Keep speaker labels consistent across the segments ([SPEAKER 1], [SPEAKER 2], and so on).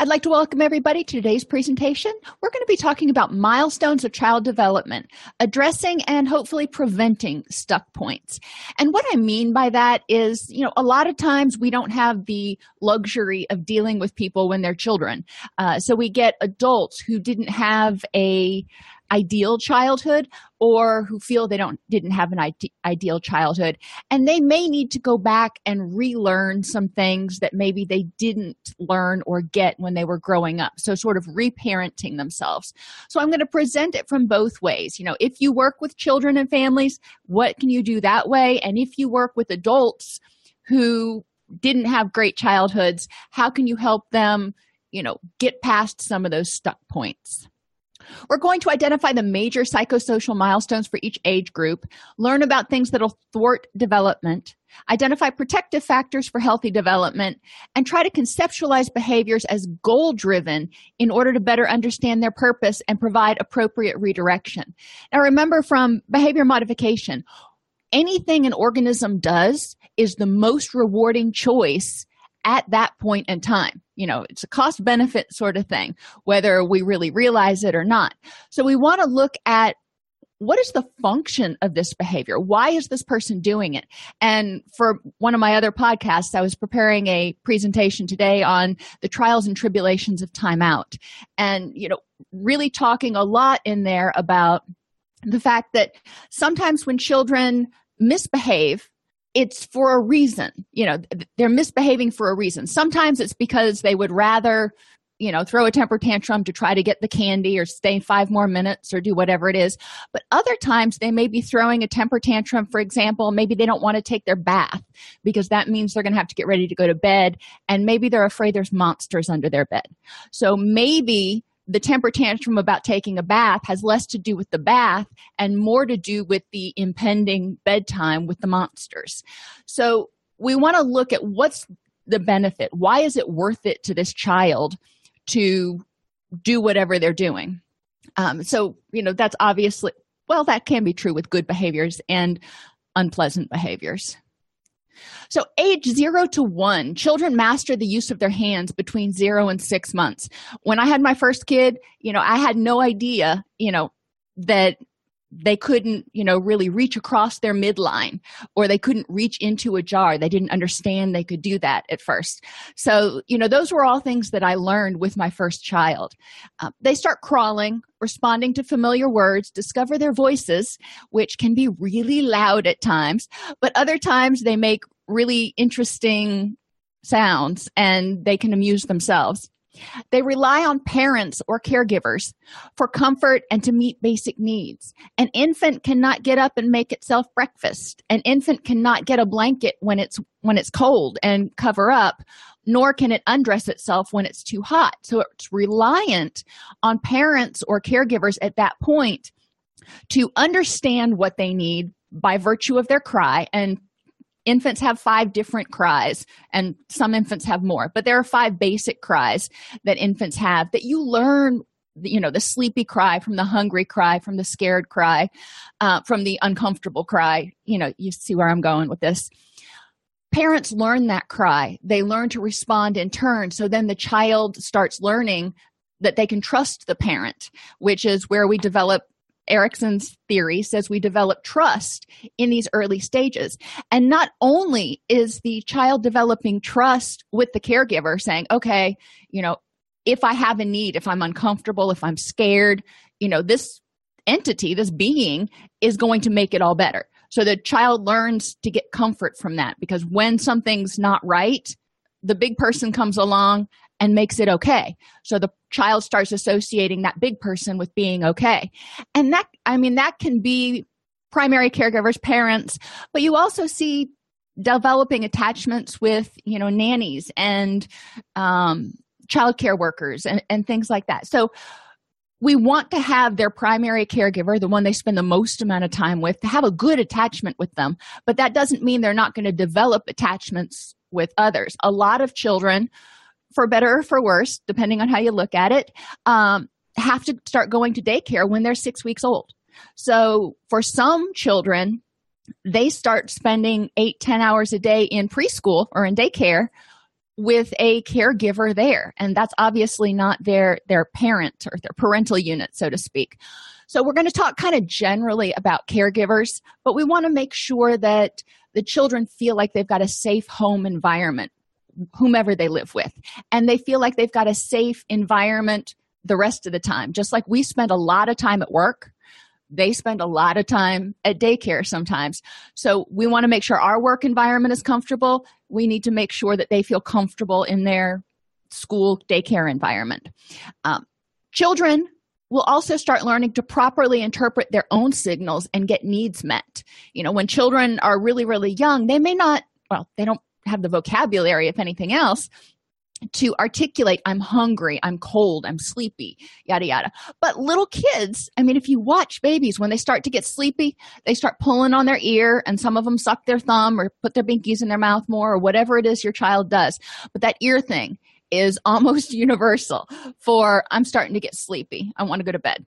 [SPEAKER 1] I'd like to welcome everybody to today's presentation. We're going to be talking about milestones of child development, addressing and hopefully preventing stuck points. And what I mean by that is, you know, a lot of times we don't have the luxury of dealing with people when they're children. Uh, so we get adults who didn't have a ideal childhood or who feel they don't didn't have an ide- ideal childhood. And they may need to go back and relearn some things that maybe they didn't learn or get when they were growing up. So sort of reparenting themselves. So i'm going to present it from both ways. You know if you work with children and families what can you do that way? And if you work with adults who didn't have great childhoods how can you help them you know get past some of those stuck points we're going to identify the major psychosocial milestones for each age group, learn about things that'll thwart development, identify protective factors for healthy development, and try to conceptualize behaviors as goal driven in order to better understand their purpose and provide appropriate redirection. Now, remember from behavior modification, anything an organism does is the most rewarding choice at that point in time. You know, it's a cost benefit sort of thing, whether we really realize it or not. So we want to look at what is the function of this behavior? Why is this person doing it? And for one of my other podcasts, I was preparing a presentation today on the trials and tribulations of timeout. And, you know, really talking a lot in there about the fact that sometimes when children misbehave, it's for a reason you know they're misbehaving for a reason. Sometimes it's because they would rather you know throw a temper tantrum to try to get the candy or stay five more minutes or do whatever it is. But other times they may be throwing a temper tantrum for example maybe they don't want to take their bath because that means they're going to have to get ready to go to bed and maybe they're afraid there's monsters under their bed. So maybe the temper tantrum about taking a bath has less to do with the bath and more to do with the impending bedtime with the monsters. So we want to look at what's the benefit. Why is it worth it to this child to do whatever they're doing? Um, so, you know, that's obviously, well, that can be true with good behaviors and unpleasant behaviors. So, age zero to one, children master the use of their hands between zero and six months. When I had my first kid, you know, I had no idea, you know, that they couldn't, you know, really reach across their midline or they couldn't reach into a jar. They didn't understand they could do that at first. So, you know, those were all things that I learned with my first child. Uh, they start crawling, responding to familiar words, discover their voices, which can be really loud at times, but other times they make really interesting sounds and they can amuse themselves. They rely on parents or caregivers for comfort and to meet basic needs. An infant cannot get up and make itself breakfast. An infant cannot get a blanket when it's when it's cold and cover up, nor can it undress itself when it's too hot. So it's reliant on parents or caregivers at that point to understand what they need by virtue of their cry and infants have five different cries and some infants have more but there are five basic cries that infants have that you learn you know the sleepy cry from the hungry cry from the scared cry uh, from the uncomfortable cry. You know you see where i'm going with this. Parents learn that cry. They learn to respond in turn. So then the child starts learning that they can trust the parent which is where we develop Erikson's theory says we develop trust in these early stages. And not only is the child developing trust with the caregiver, saying, okay, you know, if I have a need, if I'm uncomfortable, if I'm scared, you know, this entity, this being is going to make it all better. So the child learns to get comfort from that because when something's not right, the big person comes along and makes it okay. So the child starts associating that big person with being okay. And that, I mean, that can be primary caregivers, parents, but you also see developing attachments with, you know, nannies and um, childcare workers and, and things like that. So we want to have their primary caregiver, the one they spend the most amount of time with, to have a good attachment with them. But that doesn't mean they're not going to develop attachments with others. A lot of children for better or for worse, depending on how you look at it, um, have to start going to daycare when they're six weeks old. So for some children, they start spending eight, ten hours a day in preschool or in daycare with a caregiver there. And that's obviously not their their parent or their parental unit so to speak. So we're going to talk kind of generally about caregivers but we want to make sure that the children feel like they've got a safe home environment whomever they live with. And they feel like they've got a safe environment the rest of the time. Just like we spend a lot of time at work they spend a lot of time at daycare sometimes. So we want to make sure our work environment is comfortable. We need to make sure that they feel comfortable in their school daycare environment. Um, children will also start learning to properly interpret their own signals and get needs met. You know when children are really really young they may not well they don't have the vocabulary if anything else to articulate i'm hungry i'm cold i'm sleepy yada yada. But little kids i mean if you watch babies when they start to get sleepy they start pulling on their ear and some of them suck their thumb or put their binkies in their mouth more or whatever it is your child does. But that ear thing is almost universal for i'm starting to get sleepy i want to go to bed.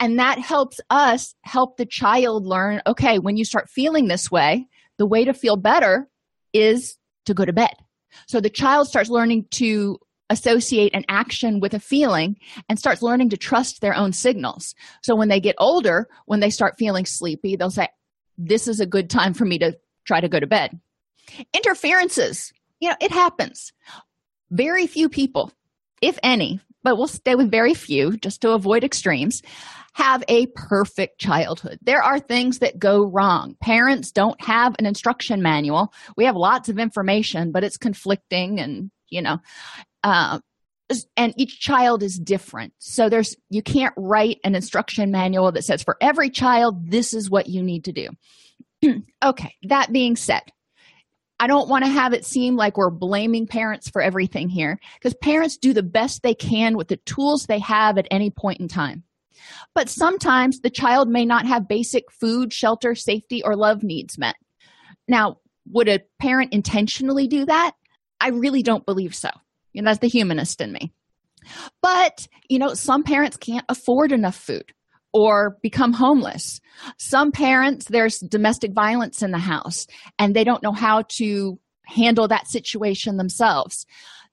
[SPEAKER 1] And that helps us help the child learn okay when you start feeling this way the way to feel better is to go to bed. So the child starts learning to associate an action with a feeling and starts learning to trust their own signals. So when they get older, when they start feeling sleepy, they'll say, This is a good time for me to try to go to bed. Interferences, you know, it happens. Very few people, if any, but we'll stay with very few just to avoid extremes, have a perfect childhood. There are things that go wrong. Parents don't have an instruction manual. We have lots of information, but it's conflicting and, you know, uh, and each child is different. So there's, you can't write an instruction manual that says for every child, this is what you need to do. okay, that being said, I don't want to have it seem like we're blaming parents for everything here because parents do the best they can with the tools they have at any point in time. But sometimes the child may not have basic food, shelter, safety, or love needs met. Now, would a parent intentionally do that? I really don't believe so. You know, that's the humanist in me. But, you know, some parents can't afford enough food or become homeless. Some parents, there's domestic violence in the house and they don't know how to handle that situation themselves.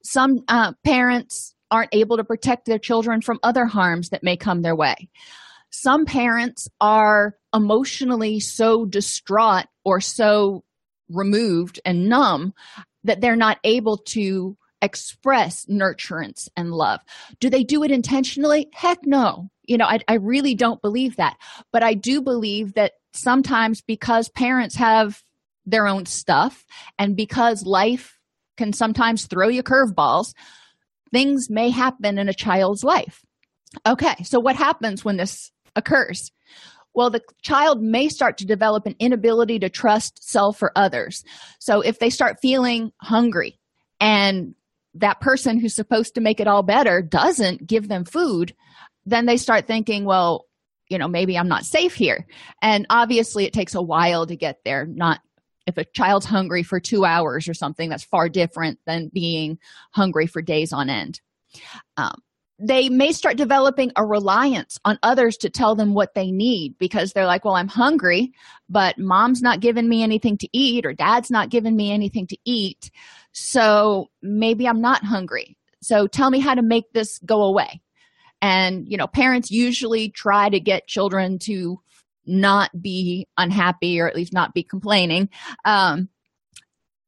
[SPEAKER 1] Some uh, parents aren't able to protect their children from other harms that may come their way. Some parents are emotionally so distraught or so removed and numb that they're not able to express nurturance and love. Do they do it intentionally? Heck no. You know, I, I really don't believe that. But I do believe that sometimes because parents have their own stuff and because life can sometimes throw you curveballs, things may happen in a child's life. Okay, so what happens when this occurs? Well, the child may start to develop an inability to trust self or others. So if they start feeling hungry and that person who's supposed to make it all better doesn't give them food, then they start thinking, well, you know, maybe I'm not safe here. And obviously, it takes a while to get there, not if a child's hungry for two hours or something that's far different than being hungry for days on end um, they may start developing a reliance on others to tell them what they need because they're like, Well, I'm hungry, but mom's not giving me anything to eat, or dad's not giving me anything to eat. So maybe I'm not hungry. So tell me how to make this go away. And, you know, parents usually try to get children to not be unhappy or at least not be complaining. Um,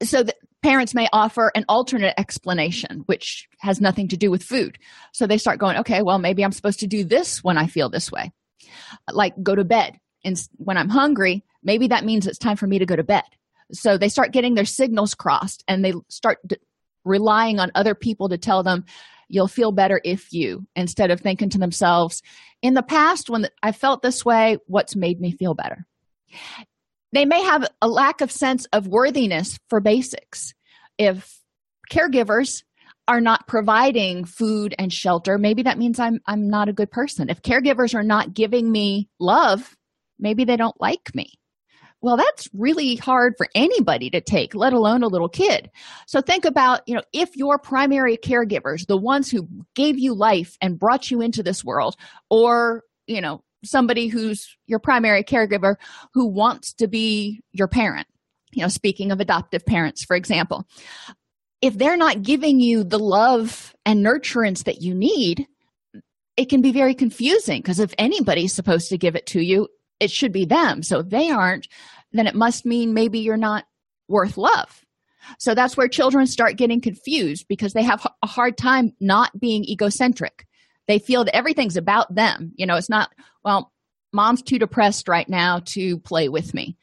[SPEAKER 1] so that parents may offer an alternate explanation, which has nothing to do with food. So they start going, okay, well, maybe I'm supposed to do this when I feel this way, like go to bed. And when I'm hungry, maybe that means it's time for me to go to bed. So they start getting their signals crossed and they start d- relying on other people to tell them, you'll feel better if you, instead of thinking to themselves, in the past, when I felt this way, what's made me feel better? They may have a lack of sense of worthiness for basics. If caregivers are not providing food and shelter, maybe that means I'm I'm not a good person. If caregivers are not giving me love, maybe they don't like me. Well, that's really hard for anybody to take, let alone a little kid. So think about, you know, if your primary caregivers, the ones who gave you life and brought you into this world, or, you know, somebody who's your primary caregiver who wants to be your parent, you know, speaking of adoptive parents, for example, if they're not giving you the love and nurturance that you need, it can be very confusing because if anybody's supposed to give it to you, it should be them. So if they aren't, then it must mean maybe you're not worth love. So that's where children start getting confused because they have a hard time not being egocentric. They feel that everything's about them. You know, it's not, well, mom's too depressed right now to play with me.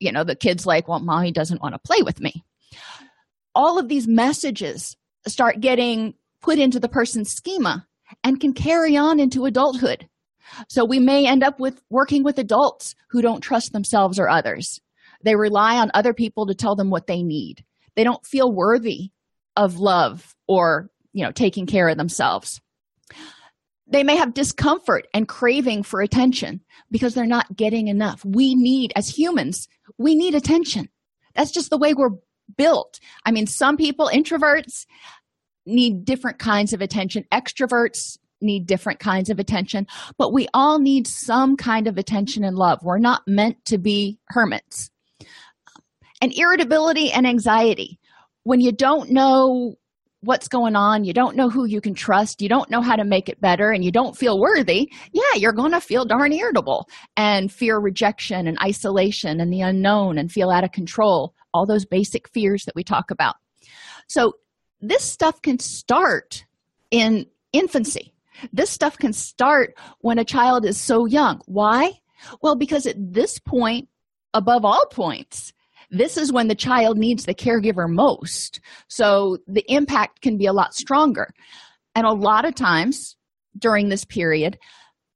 [SPEAKER 1] You know, the kid's like, well, mommy doesn't want to play with me. All of these messages start getting put into the person's schema and can carry on into adulthood. So we may end up with working with adults who don't trust themselves or others. They rely on other people to tell them what they need. They don't feel worthy of love or, you know, taking care of themselves. They may have discomfort and craving for attention because they're not getting enough. We need, as humans, we need attention. That's just the way we're built. I mean, some people, introverts, need different kinds of attention. Extroverts need different kinds of attention, but we all need some kind of attention and love. We're not meant to be hermits. And irritability and anxiety. When you don't know what's going on, you don't know who you can trust, you don't know how to make it better, and you don't feel worthy, yeah, you're going to feel darn irritable and fear rejection and isolation and the unknown and feel out of control. All those basic fears that we talk about. So, this stuff can start in infancy this stuff can start when a child is so young. Why? Well, because at this point, above all points, this is when the child needs the caregiver most. So the impact can be a lot stronger. And a lot of times during this period,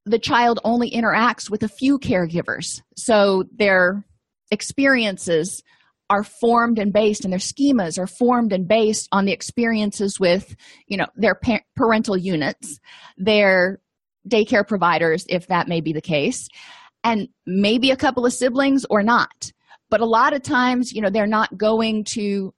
[SPEAKER 1] the child only interacts with a few caregivers. So their experiences are formed and based and their schemas are formed and based on the experiences with you know their pa- parental units their daycare providers if that may be the case and maybe a couple of siblings or not. But a lot of times you know they're not going to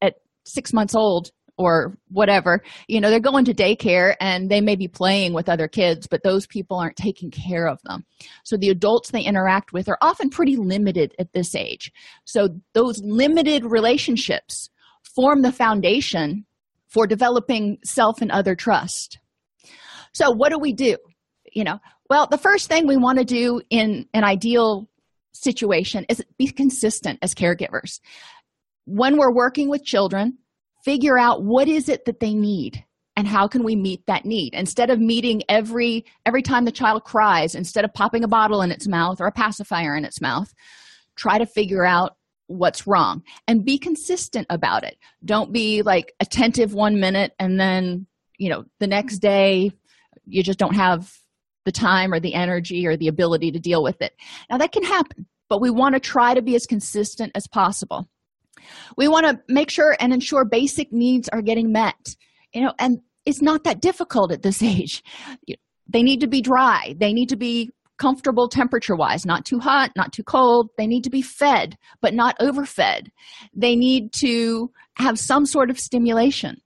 [SPEAKER 1] at six months old or whatever. You know they're going to daycare and they may be playing with other kids but those people aren't taking care of them. So the adults they interact with are often pretty limited at this age. So those limited relationships form the foundation for developing self and other trust. So what do we do? You know well the first thing we want to do in an ideal situation is be consistent as caregivers. When we're working with children figure out what is it that they need and how can we meet that need. Instead of meeting every every time the child cries instead of popping a bottle in its mouth or a pacifier in its mouth try to figure out what's wrong and be consistent about it. Don't be like attentive one minute and then you know the next day you just don't have the time or the energy or the ability to deal with it. Now that can happen but we want to try to be as consistent as possible we want to make sure and ensure basic needs are getting met you know and it's not that difficult at this age they need to be dry they need to be comfortable temperature wise not too hot not too cold they need to be fed but not overfed they need to have some sort of stimulation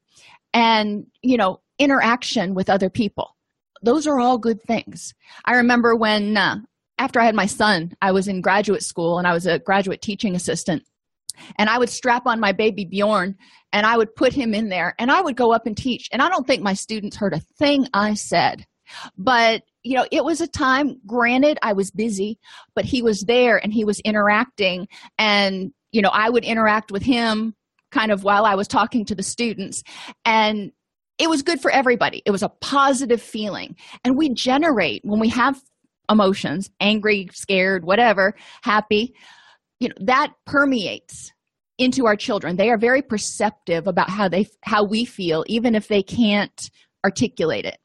[SPEAKER 1] and you know interaction with other people. Those are all good things. I remember when, uh, after I had my son, I was in graduate school and I was a graduate teaching assistant. And I would strap on my baby Bjorn and I would put him in there and I would go up and teach. And I don't think my students heard a thing I said. But, you know, it was a time, granted, I was busy, but he was there and he was interacting. And, you know, I would interact with him kind of while I was talking to the students. And it was good for everybody. It was a positive feeling. And we generate when we have emotions angry, scared, whatever, happy you know that permeates into our children. They are very perceptive about how they how we feel even if they can't articulate it.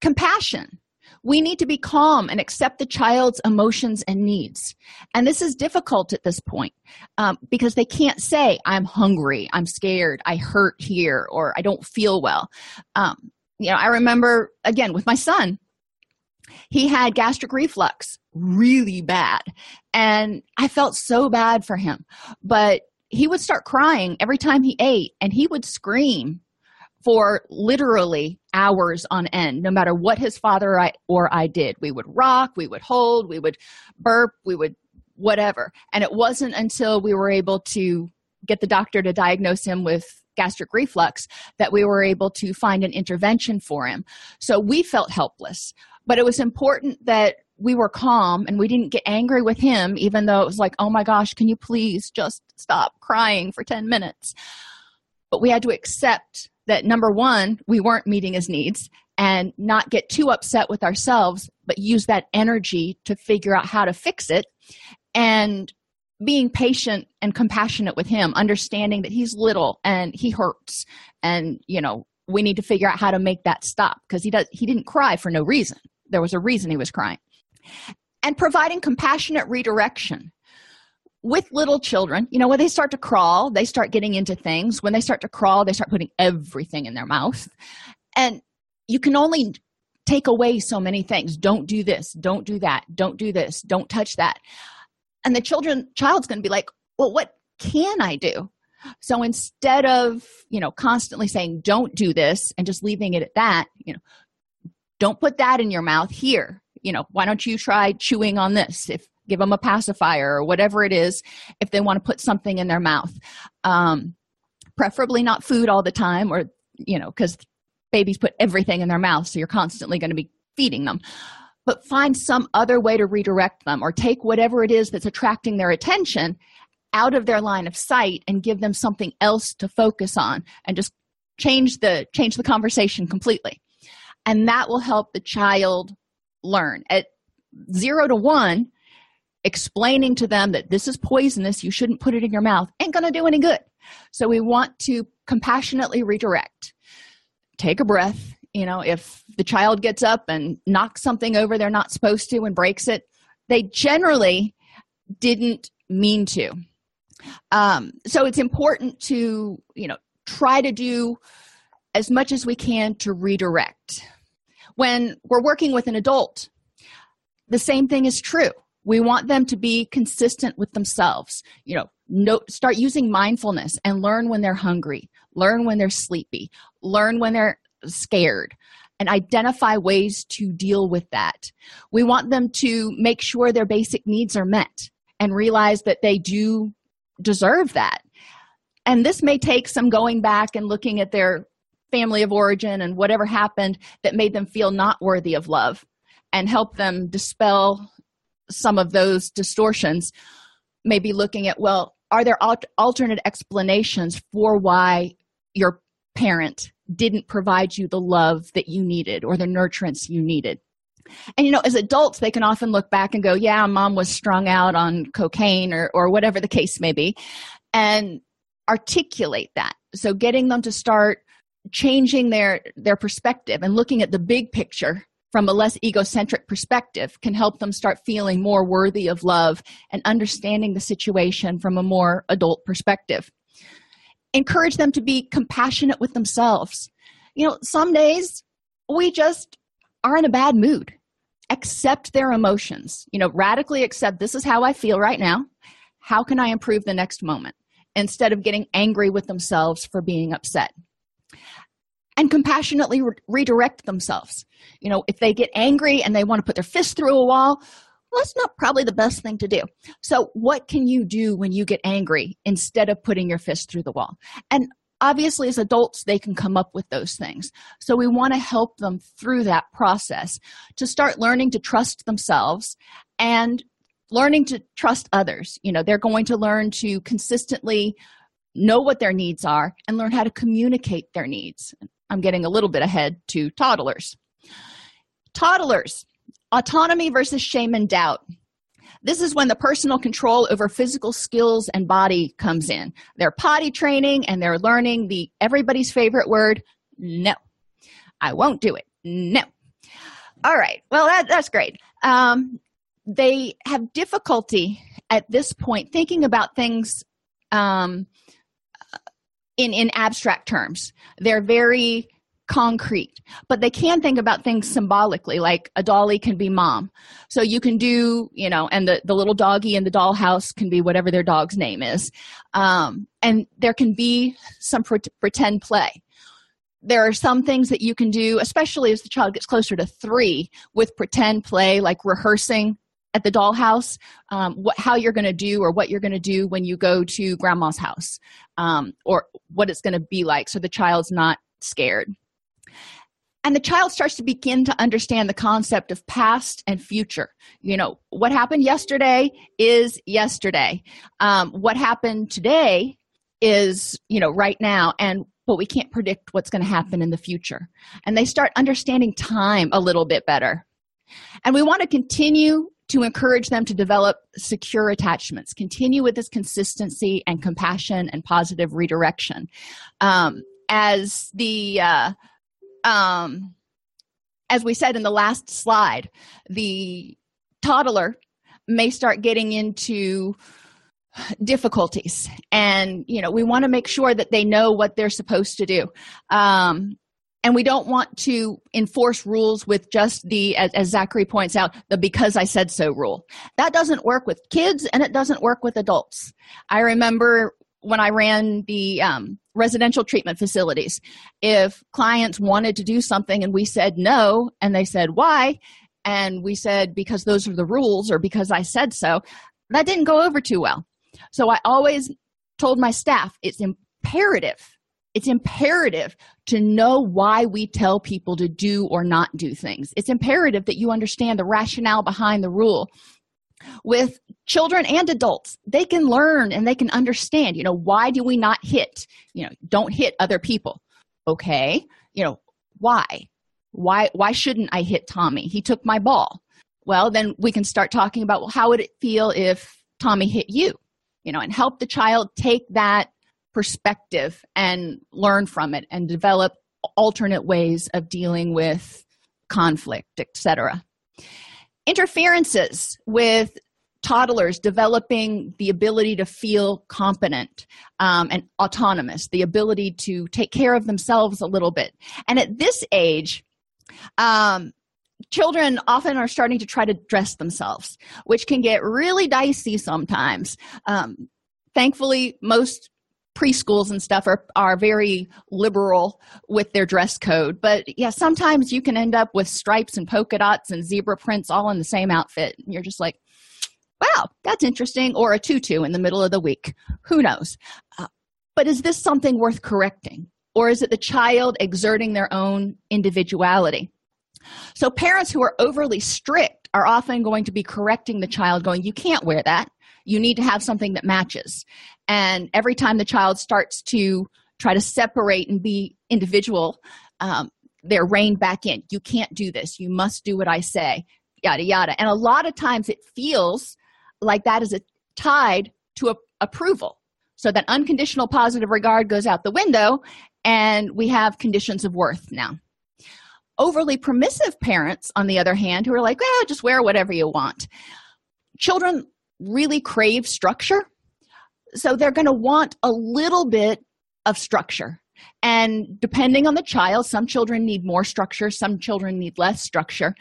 [SPEAKER 1] Compassion we need to be calm and accept the child's emotions and needs. And this is difficult at this point um, because they can't say, I'm hungry, I'm scared, I hurt here, or I don't feel well. Um, you know, I remember again with my son, he had gastric reflux really bad. And I felt so bad for him. But he would start crying every time he ate, and he would scream for literally hours on end, no matter what his father or I, or I did. We would rock, we would hold, we would burp, we would whatever. And it wasn't until we were able to get the doctor to diagnose him with gastric reflux that we were able to find an intervention for him. So we felt helpless. But it was important that we were calm and we didn't get angry with him, even though it was like, oh my gosh, can you please just stop crying for 10 minutes? But we had to accept that number one, we weren't meeting his needs and not get too upset with ourselves, but use that energy to figure out how to fix it and being patient and compassionate with him, understanding that he's little and he hurts and, you know, we need to figure out how to make that stop because he does he didn't cry for no reason. There was a reason he was crying. And providing compassionate redirection with little children. You know when they start to crawl they start getting into things. When they start to crawl they start putting everything in their mouth. And you can only take away so many things. Don't do this don't do that don't do this don't touch that. And the children child's going to be like well what can i do? So instead of you know constantly saying don't do this and just leaving it at that you know don't put that in your mouth here. You know why don't you try chewing on this? If give them a pacifier or whatever it is if they want to put something in their mouth. Um, preferably not food all the time or you know because babies put everything in their mouth so you're constantly going to be feeding them. But find some other way to redirect them or take whatever it is that's attracting their attention out of their line of sight and give them something else to focus on and just change the change the conversation completely and that will help the child learn. At zero to one explaining to them that this is poisonous you shouldn't put it in your mouth ain't to do any good. So we want to compassionately redirect. Take a breath you know if the child gets up and knocks something over they're not supposed to and breaks it they generally didn't mean to. Um, so it's important to you know try to do as much as we can to redirect when we're working with an adult the same thing is true. We want them to be consistent with themselves. You know no, start using mindfulness and learn when they're hungry. Learn when they're sleepy. Learn when they're scared. And identify ways to deal with that. We want them to make sure their basic needs are met and realize that they do deserve that. And this may take some going back and looking at their family of origin and whatever happened that made them feel not worthy of love and help them dispel some of those distortions maybe looking at well are there alternate explanations for why your parent didn't provide you the love that you needed or the nurturance you needed? And you know as adults they can often look back and go yeah mom was strung out on cocaine or, or whatever the case may be and articulate that. So getting them to start changing their their perspective and looking at the big picture from a less egocentric perspective can help them start feeling more worthy of love and understanding the situation from a more adult perspective. Encourage them to be compassionate with themselves. You know some days we just are in a bad mood. Accept their emotions. You know radically accept this is how i feel right now. How can i improve the next moment? Instead of getting angry with themselves for being upset and compassionately re- redirect themselves. You know, if they get angry and they want to put their fist through a wall, well, that's not probably the best thing to do. So, what can you do when you get angry instead of putting your fist through the wall? And obviously, as adults, they can come up with those things. So, we want to help them through that process to start learning to trust themselves and learning to trust others. You know, they're going to learn to consistently know what their needs are and learn how to communicate their needs. I'm getting a little bit ahead to toddlers. Toddlers, autonomy versus shame and doubt. This is when the personal control over physical skills and body comes in. They're potty training and they're learning the everybody's favorite word, no. I won't do it. No. All right. Well, that, that's great. Um, they have difficulty at this point thinking about things um, in in abstract terms. They're very concrete. But they can think about things symbolically like a dolly can be mom. So you can do you know and the, the little doggy in the dollhouse can be whatever their dog's name is. Um, and there can be some pre- pretend play. There are some things that you can do especially as the child gets closer to three with pretend play like rehearsing at the dollhouse um, what how you're going to do or what you're going to do when you go to grandma's house um, or what it's going to be like so the child's not scared. And the child starts to begin to understand the concept of past and future. You know what happened yesterday is yesterday. Um, what happened today is you know right now and but we can't predict what's going to happen in the future. And they start understanding time a little bit better. And we want to continue to encourage them to develop secure attachments. Continue with this consistency and compassion and positive redirection. Um, as the uh, um, as we said in the last slide the toddler may start getting into difficulties. And you know we want to make sure that they know what they're supposed to do. Um, and we don't want to enforce rules with just the as, as, zachary points out the because i said so rule. That doesn't work with kids and it doesn't work with adults. I remember when i ran the um, residential treatment facilities if clients wanted to do something and we said no and they said why and we said because those are the rules or because i said so that didn't go over too well. So i always told my staff it's imperative it's imperative to know why we tell people to do or not do things. It's imperative that you understand the rationale behind the rule. With children and adults, they can learn and they can understand, you know, why do we not hit? You know, don't hit other people. Okay, you know, why? Why why shouldn't I hit Tommy? He took my ball. Well, then we can start talking about well, how would it feel if Tommy hit you? You know, and help the child take that perspective and learn from it and develop alternate ways of dealing with conflict, etc. Interferences with toddlers developing the ability to feel competent um, and autonomous, the ability to take care of themselves a little bit. And at this age, um, children often are starting to try to dress themselves, which can get really dicey sometimes. Um, thankfully, most preschools and stuff are are very liberal with their dress code. But yeah sometimes you can end up with stripes and polka dots and zebra prints all in the same outfit. And you're just like wow that's interesting. Or a tutu in the middle of the week. Who knows? Uh, but is this something worth correcting? Or is it the child exerting their own individuality? So parents who are overly strict are often going to be correcting the child going you can't wear that you need to have something that matches. And every time the child starts to try to separate and be individual um, they're reined back in. You can't do this. You must do what i say. Yada yada. And a lot of times it feels like that is a, tied to a, approval. So that unconditional positive regard goes out the window and we have conditions of worth now. Overly permissive parents on the other hand who are like well just wear whatever you want. Children really crave structure so they're going to want a little bit of structure and depending on the child some children need more structure some children need less structure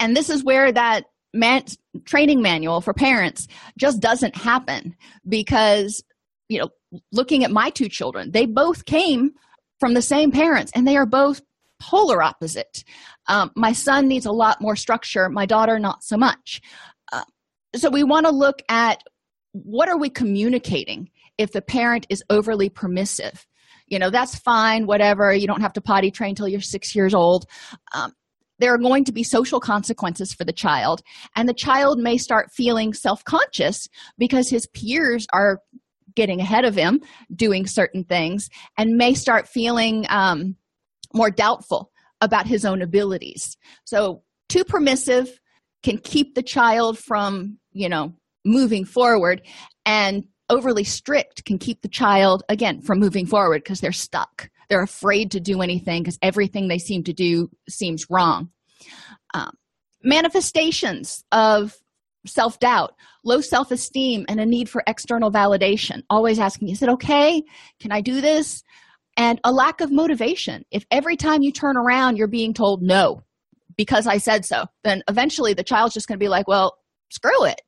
[SPEAKER 1] and this is where that man- training manual for parents just doesn't happen because you know looking at my two children they both came from the same parents, and they are both polar opposite. Um, my son needs a lot more structure, my daughter, not so much. So we want to look at what are we communicating if the parent is overly permissive? You know that's fine whatever you don't have to potty train till you're six years old. Um, there are going to be social consequences for the child and the child may start feeling self-conscious because his peers are getting ahead of him doing certain things and may start feeling um, more doubtful about his own abilities. So too permissive can keep the child from you know moving forward. And overly strict can keep the child again from moving forward because they're stuck. They're afraid to do anything because everything they seem to do seems wrong. Um, manifestations of self-doubt low self-esteem and a need for external validation. Always asking is it okay? Can i do this? And a lack of motivation. If every time you turn around you're being told no because i said so then eventually the child's just going to be like well screw it.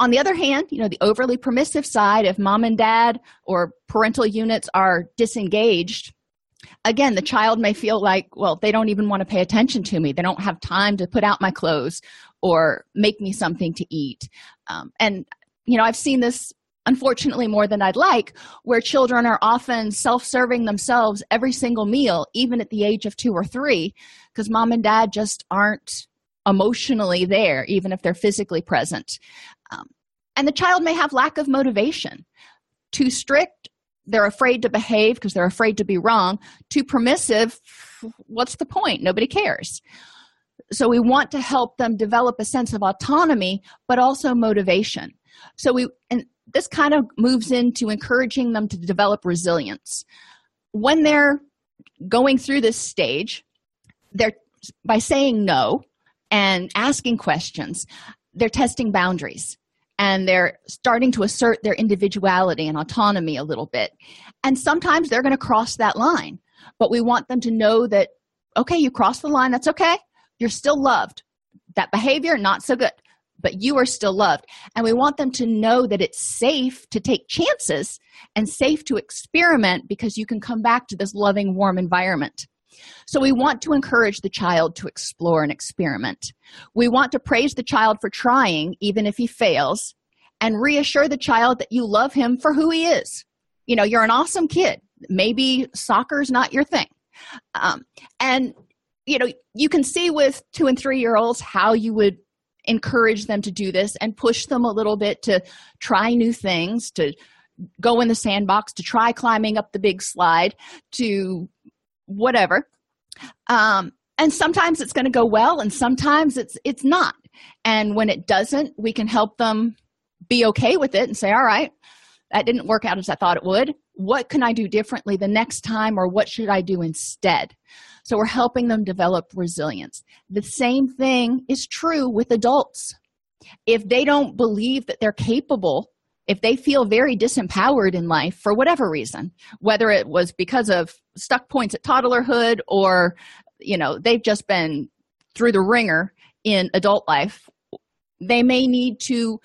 [SPEAKER 1] On the other hand you know the overly permissive side if mom and dad or parental units are disengaged again the child may feel like well they don't even want to pay attention to me. They don't have time to put out my clothes or make me something to eat. Um, and you know i've seen this unfortunately more than i'd like where children are often self-serving themselves every single meal even at the age of two or three because mom and dad just aren't emotionally there even if they're physically present. Um, and the child may have lack of motivation. Too strict they're afraid to behave because they're afraid to be wrong. Too permissive what's the point? Nobody cares. So we want to help them develop a sense of autonomy but also motivation. So we and this kind of moves into encouraging them to develop resilience when they're going through this stage they're by saying no and asking questions they're testing boundaries and they're starting to assert their individuality and autonomy a little bit. And sometimes they're going to cross that line, but we want them to know that, okay, you crossed the line, that's okay. You're still loved. That behavior, not so good, but you are still loved. And we want them to know that it's safe to take chances and safe to experiment because you can come back to this loving, warm environment. So, we want to encourage the child to explore and experiment. We want to praise the child for trying, even if he fails, and reassure the child that you love him for who he is. You know, you're an awesome kid. Maybe soccer's not your thing. Um, and, you know, you can see with two and three year olds how you would encourage them to do this and push them a little bit to try new things, to go in the sandbox, to try climbing up the big slide, to whatever. Um, and sometimes it's going to go well and sometimes it's it's not. And when it doesn't we can help them be okay with it and say all right that didn't work out as i thought it would. What can i do differently the next time or what should i do instead so we're helping them develop resilience. The same thing is true with adults. If they don't believe that they're capable if they feel very disempowered in life for whatever reason whether it was because of stuck points at toddlerhood or you know they've just been through the ringer in adult life they may need to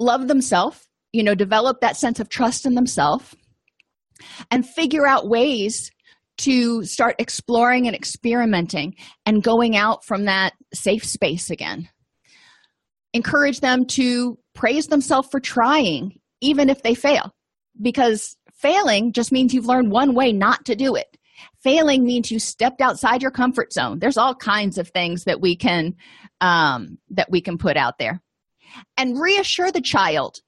[SPEAKER 1] love themselves you know develop that sense of trust in themselves and figure out ways to start exploring and experimenting and going out from that safe space again encourage them to praise themselves for trying, even if they fail, because failing just means you've learned one way not to do it. Failing means you stepped outside your comfort zone. There's all kinds of things that we can um, that we can put out there, and reassure the child,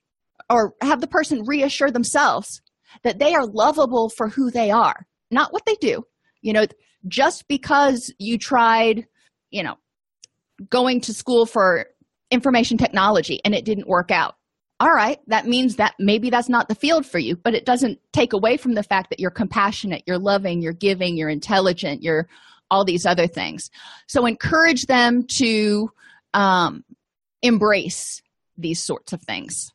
[SPEAKER 1] or have the person reassure themselves that they are lovable for who they are, not what they do. You know, just because you tried, you know, going to school for information technology and it didn't work out. All right that means that maybe that's not the field for you but it doesn't take away from the fact that you're compassionate you're loving you're giving you're intelligent you're all these other things. So encourage them to um, embrace these sorts of things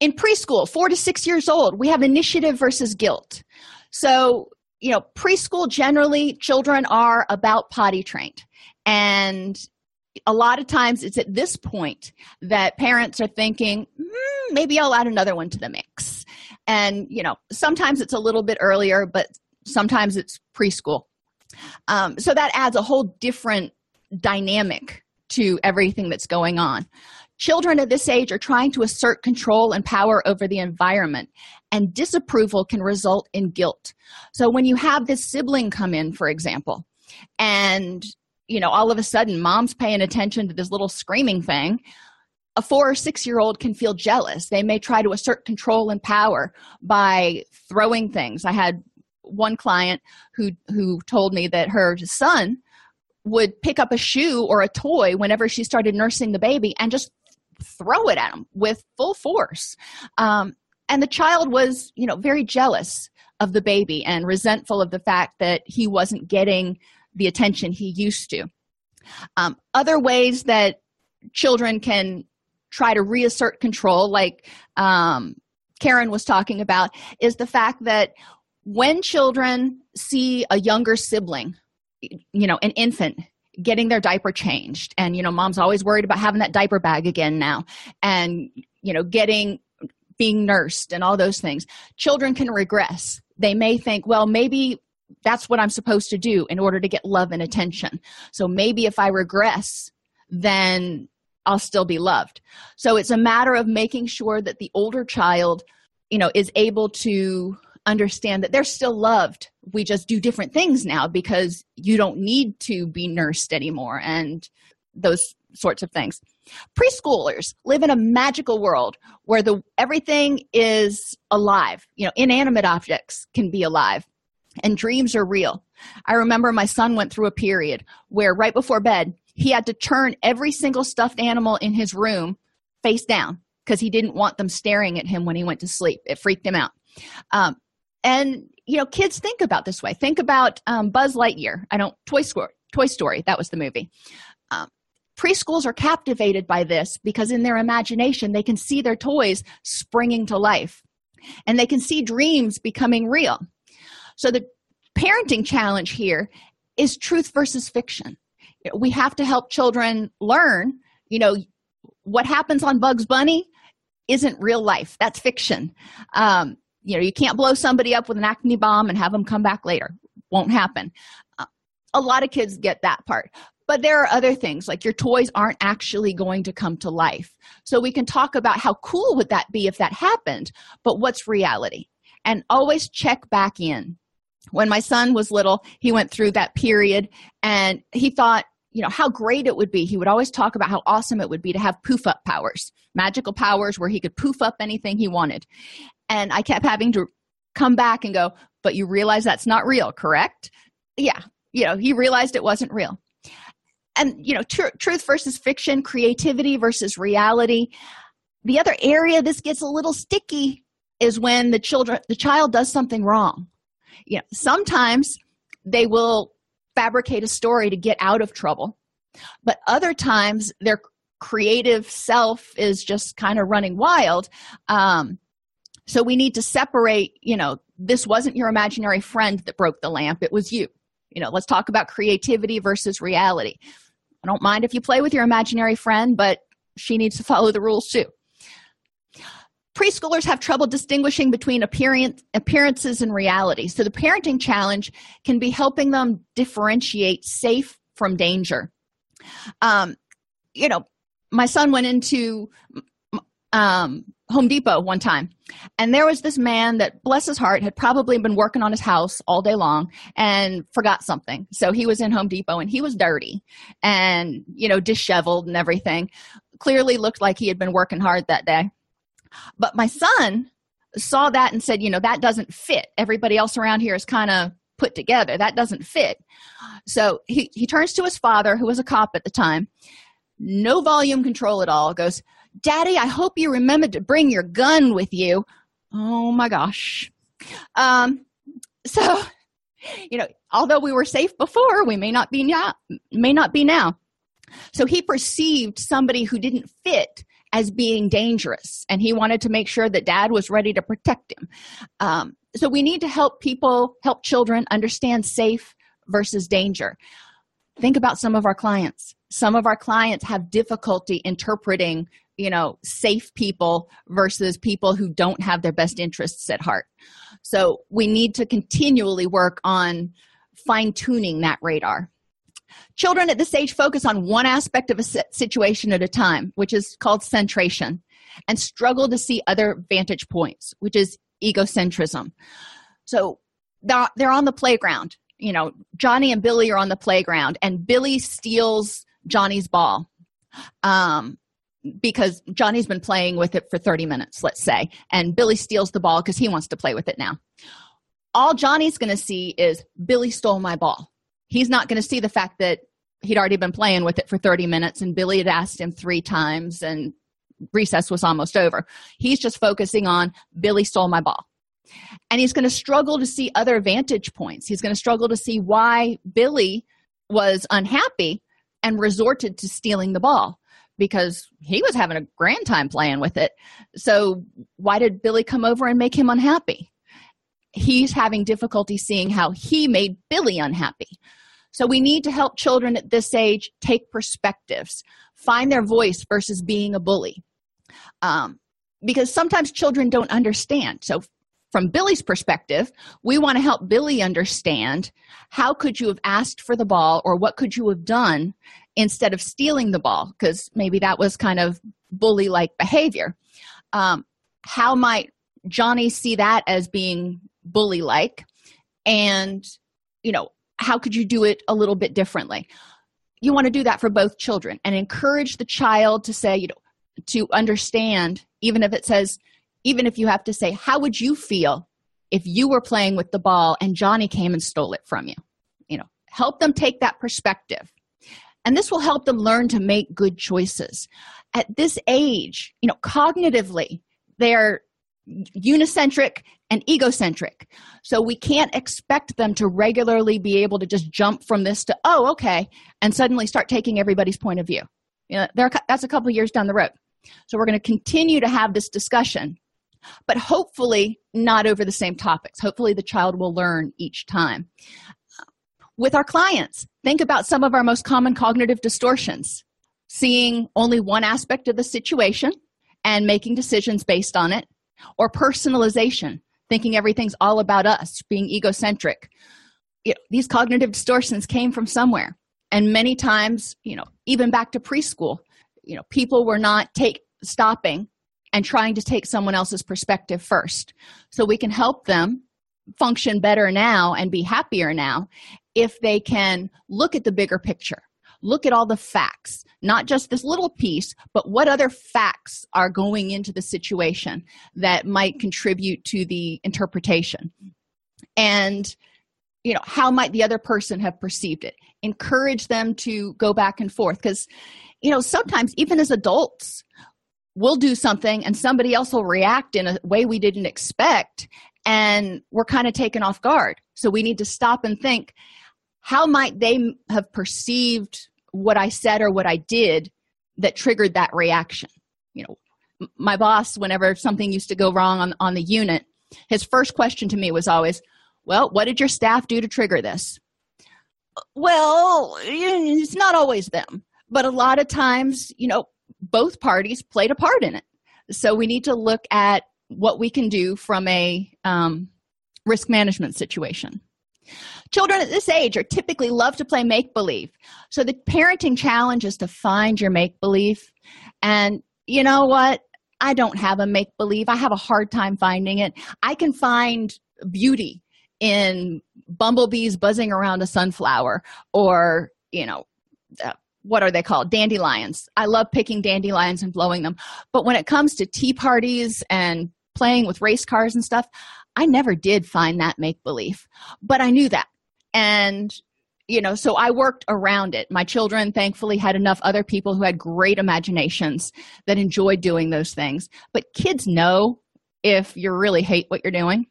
[SPEAKER 1] in preschool four to six years old we have initiative versus guilt. So you know preschool generally children are about potty trained. And a lot of times it's at this point that parents are thinking mm, maybe i'll add another one to the mix. And you know sometimes it's a little bit earlier but sometimes it's preschool. Um, so that adds a whole different dynamic to everything that's going on children at this age are trying to assert control and power over the environment and disapproval can result in guilt. So when you have this sibling come in for example and you know all of a sudden mom's paying attention to this little screaming thing a four or six year old can feel jealous. They may try to assert control and power by throwing things. I had one client who who told me that her son would pick up a shoe or a toy whenever she started nursing the baby and just throw it at him with full force. Um, and the child was you know very jealous of the baby and resentful of the fact that he wasn't getting the attention he used to. Um, other ways that children can try to reassert control like um, karen was talking about is the fact that when children see a younger sibling you know an infant getting their diaper changed. And you know mom's always worried about having that diaper bag again now and you know getting being nursed and all those things. Children can regress. They may think well maybe that's what i'm supposed to do in order to get love and attention. So maybe if i regress then i'll still be loved. So it's a matter of making sure that the older child you know is able to understand that they're still loved. We just do different things now because you don't need to be nursed anymore and those sorts of things. Preschoolers live in a magical world where the everything is alive. You know inanimate objects can be alive and dreams are real. I remember my son went through a period where right before bed he had to turn every single stuffed animal in his room face down because he didn't want them staring at him when he went to sleep. It freaked him out. Um, and you know kids think about this way. Think about um, buzz lightyear. I don't toy story toy story that was the movie. Um, preschools are captivated by this because in their imagination they can see their toys springing to life. And they can see dreams becoming real. So the parenting challenge here is truth versus fiction. We have to help children learn you know what happens on bugs bunny isn't real life. That's fiction. Um, you know you can't blow somebody up with an Acme bomb and have them come back later. Won't happen. Uh, a lot of kids get that part. But there are other things like your toys aren't actually going to come to life. So we can talk about how cool would that be if that happened but what's reality? And always check back in. When my son was little he went through that period and he thought you know how great it would be. He would always talk about how awesome it would be to have poof up powers magical powers where he could poof up anything he wanted and i kept having to come back and go but you realize that's not real correct? Yeah you know he realized it wasn't real. And you know tr- truth versus fiction creativity versus reality. The other area this gets a little sticky is when the children the child does something wrong. You know sometimes they will fabricate a story to get out of trouble but other times their creative self is just kind of running wild. Um, so we need to separate you know this wasn't your imaginary friend that broke the lamp it was you. You know let's talk about creativity versus reality. I don't mind if you play with your imaginary friend but she needs to follow the rules too. Preschoolers have trouble distinguishing between appearance, appearances and reality. So the parenting challenge can be helping them differentiate safe from danger. Um, you know my son went into um, Home Depot one time, and there was this man that, bless his heart, had probably been working on his house all day long and forgot something. So he was in Home Depot and he was dirty and, you know, disheveled and everything. Clearly looked like he had been working hard that day. But my son saw that and said, you know, that doesn't fit. Everybody else around here is kind of put together. That doesn't fit. So he, he turns to his father, who was a cop at the time, no volume control at all, goes, Daddy, I hope you remembered to bring your gun with you. Oh my gosh. Um, so, you know, although we were safe before, we may not be now, may not be now. So he perceived somebody who didn't fit as being dangerous, and he wanted to make sure that dad was ready to protect him. Um, so we need to help people, help children understand safe versus danger. Think about some of our clients some of our clients have difficulty interpreting you know safe people versus people who don't have their best interests at heart. So we need to continually work on fine tuning that radar. Children at this age focus on one aspect of a situation at a time which is called centration and struggle to see other vantage points which is egocentrism. So they're on the playground. You know johnny and billy are on the playground and billy steals johnny's ball. Um, because johnny's been playing with it for 30 minutes let's say and billy steals the ball because he wants to play with it now. All johnny's going to see is billy stole my ball. He's not going to see the fact that he'd already been playing with it for 30 minutes and billy had asked him three times and recess was almost over. He's just focusing on billy stole my ball. And he's going to struggle to see other vantage points. He's going to struggle to see why billy was unhappy and resorted to stealing the ball because he was having a grand time playing with it. So why did billy come over and make him unhappy? He's having difficulty seeing how he made billy unhappy. So we need to help children at this age take perspectives find their voice versus being a bully. Um, because sometimes children don't understand. So from Billy's perspective, we want to help Billy understand how could you have asked for the ball or what could you have done instead of stealing the ball because maybe that was kind of bully like behavior. Um, how might Johnny see that as being bully like? And, you know, how could you do it a little bit differently? You want to do that for both children and encourage the child to say, you know, to understand, even if it says, even if you have to say how would you feel if you were playing with the ball and johnny came and stole it from you you know help them take that perspective and this will help them learn to make good choices at this age you know cognitively they're unicentric and egocentric so we can't expect them to regularly be able to just jump from this to oh okay and suddenly start taking everybody's point of view you know that's a couple years down the road so we're going to continue to have this discussion but hopefully not over the same topics. Hopefully, the child will learn each time. With our clients, think about some of our most common cognitive distortions seeing only one aspect of the situation and making decisions based on it, or personalization, thinking everything's all about us, being egocentric. You know, these cognitive distortions came from somewhere. And many times, you know, even back to preschool, you know, people were not take stopping and trying to take someone else's perspective first so we can help them function better now and be happier now if they can look at the bigger picture look at all the facts not just this little piece but what other facts are going into the situation that might contribute to the interpretation. And you know how might the other person have perceived it? Encourage them to go back and forth because you know sometimes even as adults we'll do something and somebody else will react in a way we didn't expect and we're kind of taken off guard. So we need to stop and think how might they have perceived what i said or what i did that triggered that reaction? You know my boss whenever something used to go wrong on, on the unit his first question to me was always well what did your staff do to trigger this? Well it's not always them but a lot of times you know both parties played a part in it. So we need to look at what we can do from a um, risk management situation. Children at this age are typically love to play make believe so the parenting challenge is to find your make believe and you know what? I don't have a make believe i have a hard time finding it. I can find beauty in bumblebees buzzing around a sunflower or you know uh, what are they called? Dandelions. I love picking dandelions and blowing them. But when it comes to tea parties and playing with race cars and stuff i never did find that make believe but i knew that. And you know so i worked around it. My children thankfully had enough other people who had great imaginations that enjoyed doing those things. But kids know if you really hate what you're doing.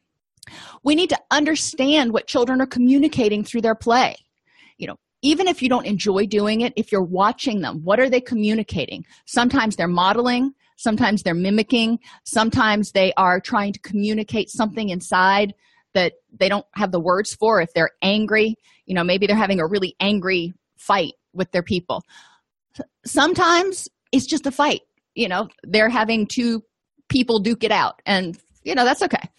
[SPEAKER 1] We need to understand what children are communicating through their play. You know even if you don't enjoy doing it if you're watching them what are they communicating? Sometimes they're modeling sometimes they're mimicking. Sometimes they are trying to communicate something inside that they don't have the words for. If they're angry you know maybe they're having a really angry fight with their people. Sometimes it's just a fight you know they're having two people duke it out and you know that's okay.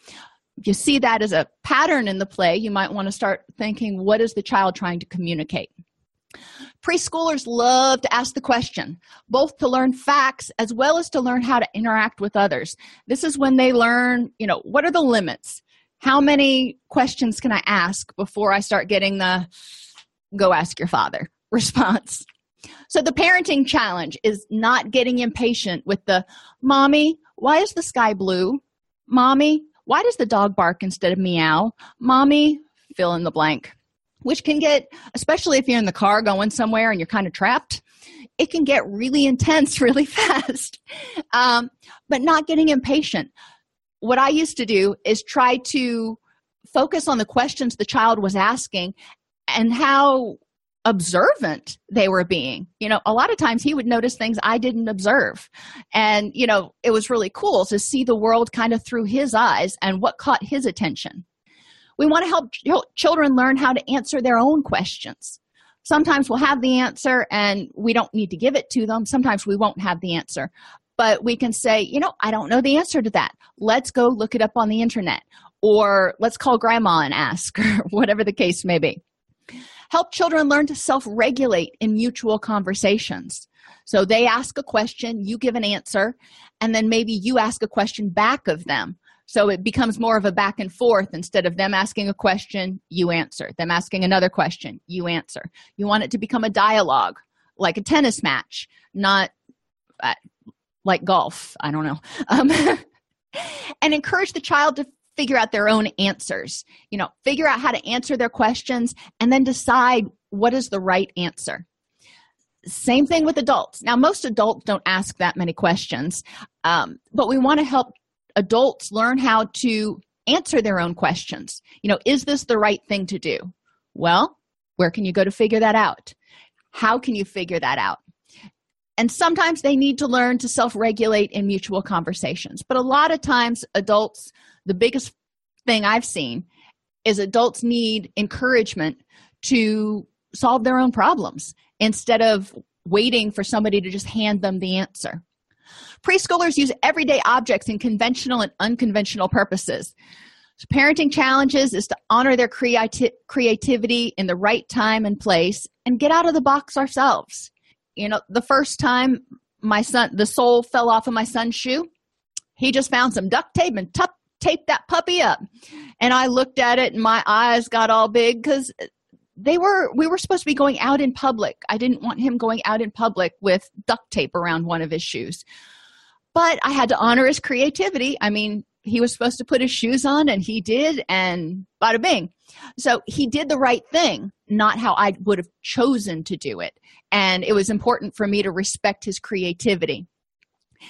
[SPEAKER 1] If you see that as a pattern in the play you might want to start thinking what is the child trying to communicate preschoolers love to ask the question both to learn facts as well as to learn how to interact with others. This is when they learn you know what are the limits? How many questions can i ask before i start getting the go ask your father response? So the parenting challenge is not getting impatient with the mommy why is the sky blue? Mommy why does the dog bark instead of meow? Mommy fill in the blank which can get especially if you're in the car going somewhere and you're kind of trapped it can get really intense really fast. Um, but not getting impatient. What i used to do is try to focus on the questions the child was asking and how observant they were being. You know a lot of times he would notice things i didn't observe. And you know it was really cool to see the world kind of through his eyes and what caught his attention we want to help ch- children learn how to answer their own questions. Sometimes we'll have the answer and we don't need to give it to them. Sometimes we won't have the answer. But we can say you know i don't know the answer to that. Let's go look it up on the internet or let's call grandma and ask or whatever the case may be. Help children learn to self-regulate in mutual conversations. So they ask a question you give an answer and then maybe you ask a question back of them so it becomes more of a back and forth instead of them asking a question you answer. Them asking another question you answer. You want it to become a dialogue like a tennis match not uh, like golf i don't know. Um, and encourage the child to figure out their own answers. You know figure out how to answer their questions and then decide what is the right answer. Same thing with adults. Now most adults don't ask that many questions um, but we want to help adults learn how to answer their own questions. You know is this the right thing to do? Well where can you go to figure that out? How can you figure that out? And sometimes they need to learn to self-regulate in mutual conversations. But a lot of times adults the biggest thing i've seen is adults need encouragement to solve their own problems instead of waiting for somebody to just hand them the answer preschoolers use everyday objects in conventional and unconventional purposes. So parenting challenges is to honor their creati- creativity in the right time and place and get out of the box ourselves. You know the first time my son the sole fell off of my son's shoe he just found some duct tape and tup, taped that puppy up. And i looked at it and my eyes got all big because they were we were supposed to be going out in public. I didn't want him going out in public with duct tape around one of his shoes but i had to honor his creativity. I mean he was supposed to put his shoes on and he did and bada bing. So he did the right thing not how i would have chosen to do it. And it was important for me to respect his creativity.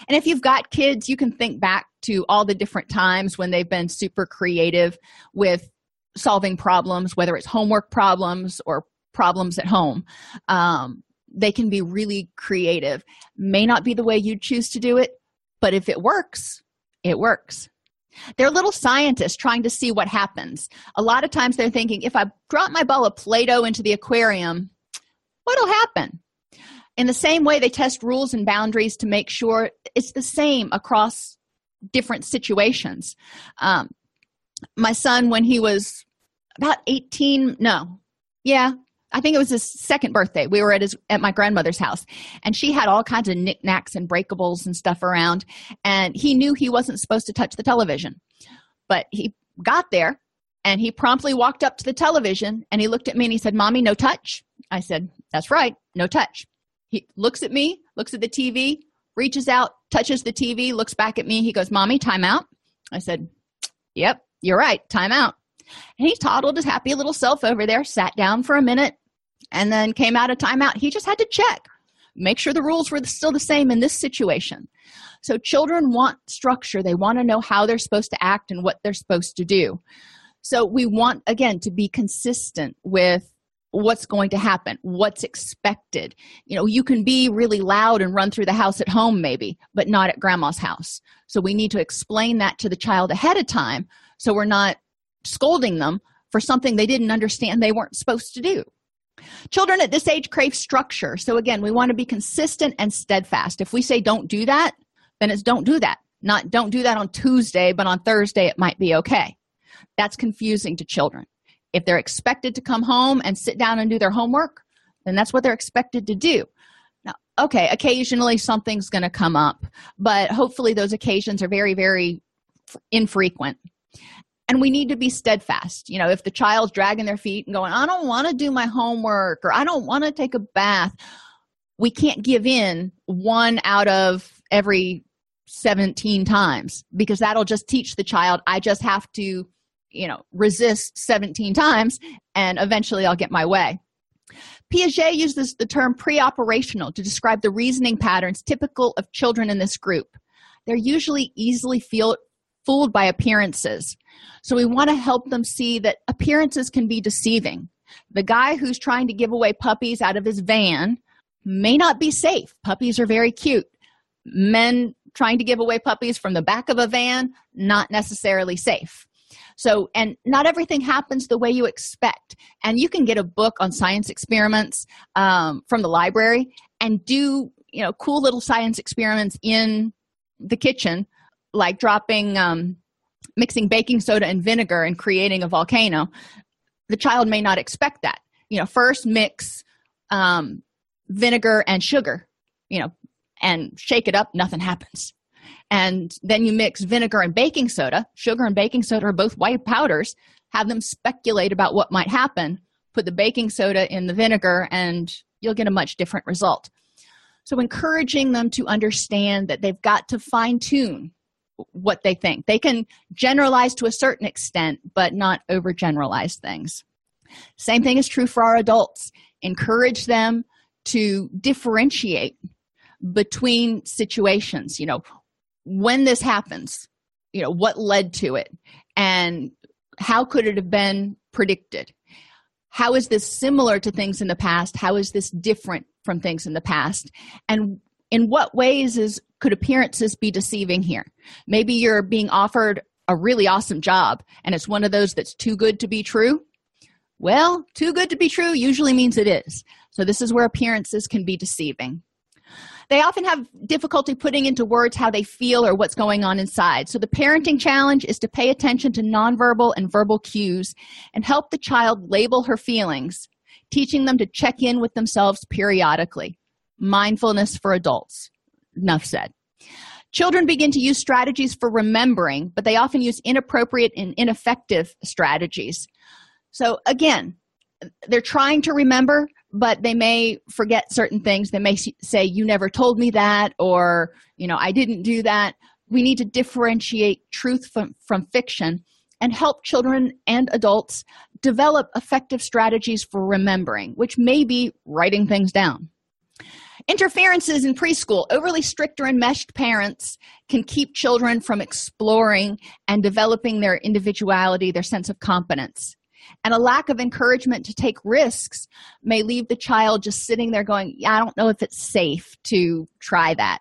[SPEAKER 1] And if you've got kids you can think back to all the different times when they've been super creative with solving problems whether it's homework problems or problems at home. Um, they can be really creative. May not be the way you choose to do it but if it works it works. They're little scientists trying to see what happens. A lot of times they're thinking if i drop my ball of play-doh into the aquarium what'll happen? In the same way they test rules and boundaries to make sure it's the same across different situations. Um, my son when he was about 18 no yeah I think it was his second birthday. We were at his at my grandmother's house, and she had all kinds of knickknacks and breakables and stuff around. And he knew he wasn't supposed to touch the television, but he got there and he promptly walked up to the television and he looked at me and he said, "Mommy, no touch." I said, "That's right, no touch." He looks at me, looks at the TV, reaches out, touches the TV, looks back at me. He goes, "Mommy, time out." I said, "Yep, you're right, time out." And he toddled his happy little self over there, sat down for a minute, and then came out of timeout. He just had to check, make sure the rules were still the same in this situation. So children want structure. They want to know how they're supposed to act and what they're supposed to do. So we want, again, to be consistent with what's going to happen, what's expected. You know, you can be really loud and run through the house at home, maybe, but not at grandma's house. So we need to explain that to the child ahead of time so we're not scolding them for something they didn't understand they weren't supposed to do Children at this age crave structure. So, again, we want to be consistent and steadfast. If we say don't do that, then it's don't do that. Not don't do that on Tuesday, but on Thursday it might be okay. That's confusing to children. If they're expected to come home and sit down and do their homework, then that's what they're expected to do. Now, okay, occasionally something's going to come up, but hopefully those occasions are very, very infrequent. And we need to be steadfast. You know, if the child's dragging their feet and going, I don't want to do my homework or I don't want to take a bath, we can't give in one out of every 17 times because that'll just teach the child, I just have to, you know, resist 17 times and eventually I'll get my way. Piaget uses the term pre-operational to describe the reasoning patterns typical of children in this group. They're usually easily feel, fooled by appearances. So we want to help them see that appearances can be deceiving. The guy who's trying to give away puppies out of his van may not be safe. Puppies are very cute. Men trying to give away puppies from the back of a van, not necessarily safe. So, and not everything happens the way you expect. And you can get a book on science experiments um, from the library and do, you know, cool little science experiments in the kitchen, like dropping um, mixing baking soda and vinegar and creating a volcano, the child may not expect that. You know, first mix um, vinegar and sugar, you know, and shake it up, nothing happens. And then you mix vinegar and baking soda. Sugar and baking soda are both white powders. Have them speculate about what might happen. Put the baking soda in the vinegar, and you'll get a much different result. So, encouraging them to understand that they've got to fine tune what they think. They can generalize to a certain extent, but not overgeneralize things. Same thing is true for our adults. Encourage them to differentiate between situations. You know, when this happens, you know, what led to it, and how could it have been predicted? How is this similar to things in the past? How is this different from things in the past? And in what ways is could appearances be deceiving here? Maybe you're being offered a really awesome job and it's one of those that's too good to be true? Well too good to be true usually means it is. So this is where appearances can be deceiving. They often have difficulty putting into words how they feel or what's going on inside. So, the parenting challenge is to pay attention to nonverbal and verbal cues and help the child label her feelings, teaching them to check in with themselves periodically. Mindfulness for adults. Enough said. Children begin to use strategies for remembering, but they often use inappropriate and ineffective strategies. So, again, they're trying to remember, but they may forget certain things. They may say, You never told me that, or, you know, I didn't do that. We need to differentiate truth from, from fiction and help children and adults develop effective strategies for remembering, which may be writing things down. Interferences in preschool. Overly strict or enmeshed parents can keep children from exploring and developing their individuality, their sense of competence. And a lack of encouragement to take risks may leave the child just sitting there going, Yeah, I don't know if it's safe to try that.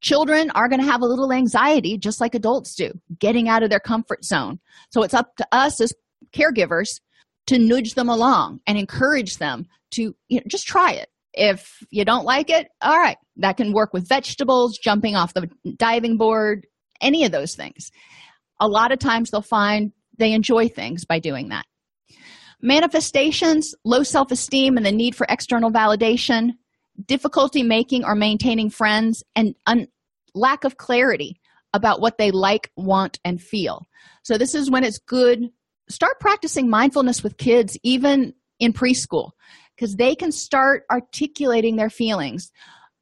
[SPEAKER 1] Children are going to have a little anxiety, just like adults do, getting out of their comfort zone. So it's up to us as caregivers to nudge them along and encourage them to you know, just try it if you don't like it, all right, that can work with vegetables, jumping off the diving board, any of those things. A lot of times they'll find they enjoy things by doing that. Manifestations, low self esteem, and the need for external validation, difficulty making or maintaining friends, and un- lack of clarity about what they like, want, and feel. So, this is when it's good. Start practicing mindfulness with kids, even in preschool because they can start articulating their feelings.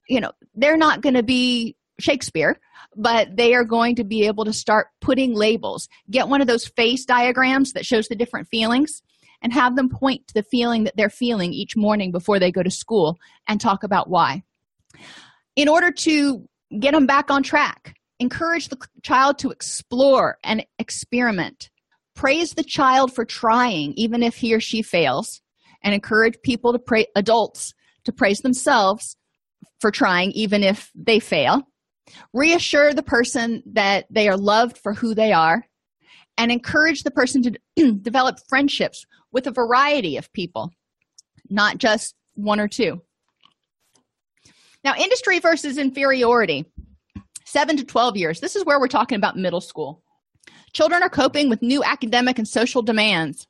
[SPEAKER 1] You know, they're not going to be Shakespeare, but they are going to be able to start putting labels. Get one of those face diagrams that shows the different feelings and have them point to the feeling that they're feeling each morning before they go to school and talk about why. In order to get them back on track, encourage the child to explore and experiment. Praise the child for trying, even if he or she fails and encourage people to pray adults to praise themselves for trying even if they fail reassure the person that they are loved for who they are and encourage the person to develop friendships with a variety of people not just one or two. Now, industry versus inferiority, seven to 12 years. This is where we're talking about middle school. Children are coping with new academic and social demands.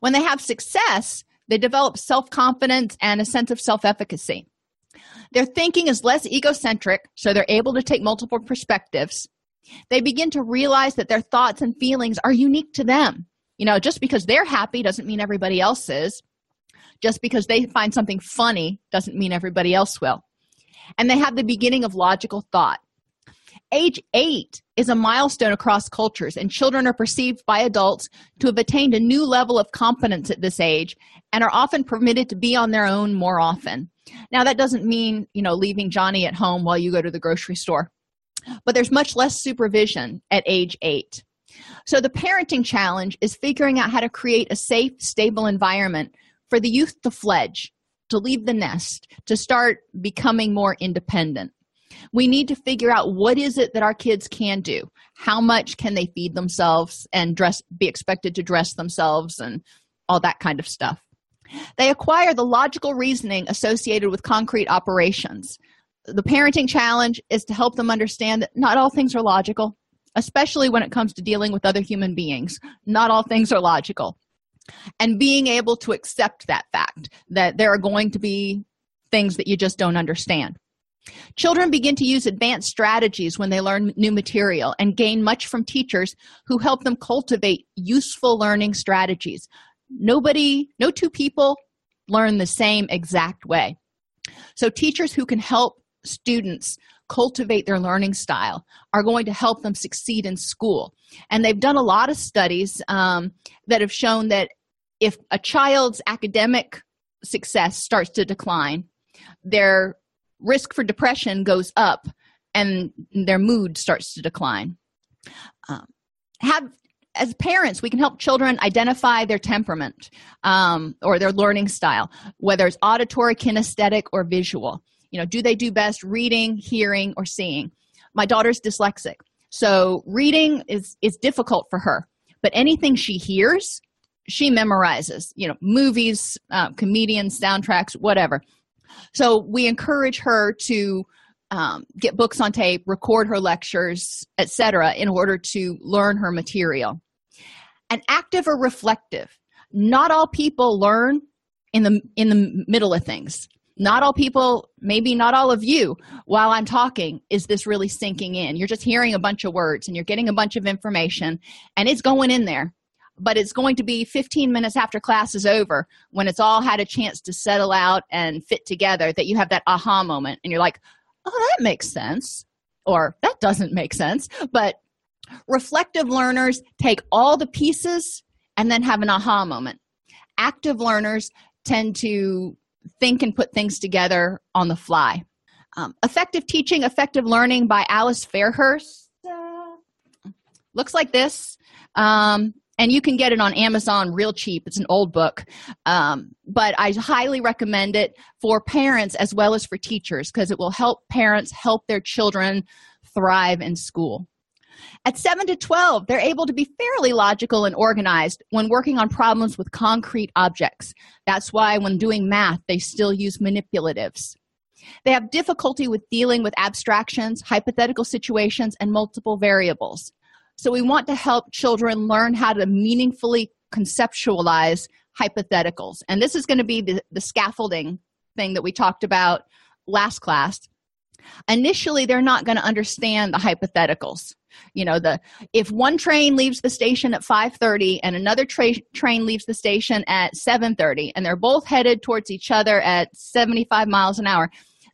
[SPEAKER 1] When they have success, they develop self confidence and a sense of self efficacy. Their thinking is less egocentric, so they're able to take multiple perspectives. They begin to realize that their thoughts and feelings are unique to them. You know, just because they're happy doesn't mean everybody else is. Just because they find something funny doesn't mean everybody else will. And they have the beginning of logical thought. Age eight is a milestone across cultures, and children are perceived by adults to have attained a new level of competence at this age and are often permitted to be on their own more often. Now, that doesn't mean, you know, leaving Johnny at home while you go to the grocery store, but there's much less supervision at age eight. So, the parenting challenge is figuring out how to create a safe, stable environment for the youth to fledge, to leave the nest, to start becoming more independent. We need to figure out what is it that our kids can do. How much can they feed themselves and dress be expected to dress themselves and all that kind of stuff. They acquire the logical reasoning associated with concrete operations. The parenting challenge is to help them understand that not all things are logical, especially when it comes to dealing with other human beings. Not all things are logical. And being able to accept that fact that there are going to be things that you just don't understand. Children begin to use advanced strategies when they learn new material and gain much from teachers who help them cultivate useful learning strategies. Nobody, no two people learn the same exact way. So, teachers who can help students cultivate their learning style are going to help them succeed in school. And they've done a lot of studies um, that have shown that if a child's academic success starts to decline, their risk for depression goes up and their mood starts to decline. Um, have as parents, we can help children identify their temperament um, or their learning style, whether it's auditory, kinesthetic, or visual. You know, do they do best reading, hearing, or seeing? My daughter's dyslexic, so reading is is difficult for her. But anything she hears, she memorizes. You know, movies, uh, comedians, soundtracks, whatever. So we encourage her to um, get books on tape, record her lectures, etc., in order to learn her material. And active or reflective. Not all people learn in the in the middle of things. Not all people, maybe not all of you, while I'm talking, is this really sinking in? You're just hearing a bunch of words and you're getting a bunch of information and it's going in there but it's going to be 15 minutes after class is over when it's all had a chance to settle out and fit together that you have that aha moment and you're like oh, that makes sense, or that doesn't make sense. But reflective learners take all the pieces and then have an aha moment. Active learners tend to think and put things together on the fly. Um, effective teaching, effective learning by Alice Fairhurst. Uh, looks like this. Um, and you can get it on Amazon real cheap. It's an old book. Um, but I highly recommend it for parents as well as for teachers because it will help parents help their children thrive in school. At 7 to 12, they're able to be fairly logical and organized when working on problems with concrete objects. That's why, when doing math, they still use manipulatives. They have difficulty with dealing with abstractions, hypothetical situations, and multiple variables. So we want to help children learn how to meaningfully conceptualize hypotheticals. And this is going to be the, the scaffolding thing that we talked about last class. Initially, they're not going to understand the hypotheticals. You know, the if one train leaves the station at 5:30 and another tra- train leaves the station at 7:30 and they're both headed towards each other at 75 miles an hour,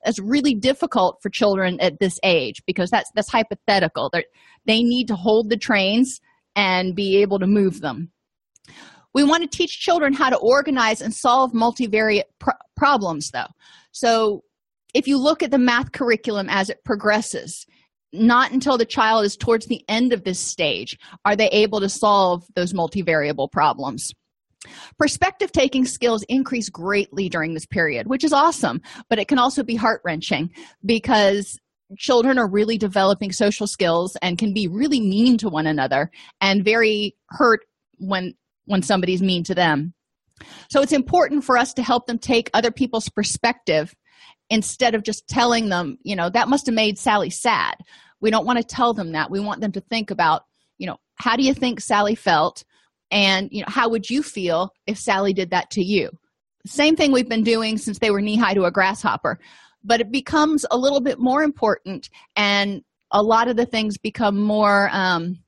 [SPEAKER 1] that's really difficult for children at this age because that's that's hypothetical. They're, they need to hold the trains and be able to move them. We want to teach children how to organize and solve multivariate pr- problems, though. So, if you look at the math curriculum as it progresses, not until the child is towards the end of this stage are they able to solve those multivariable problems. Perspective taking skills increase greatly during this period, which is awesome, but it can also be heart wrenching because children are really developing social skills and can be really mean to one another and very hurt when when somebody's mean to them So it's important for us to help them take other people's perspective instead of just telling them, you know, that must have made Sally sad. We don't want to tell them that. We want them to think about, you know, how do you think Sally felt? And, you know, how would you feel if Sally did that to you? Same thing we've been doing since they were knee high to a grasshopper. But it becomes a little bit more important, and a lot of the things become more um,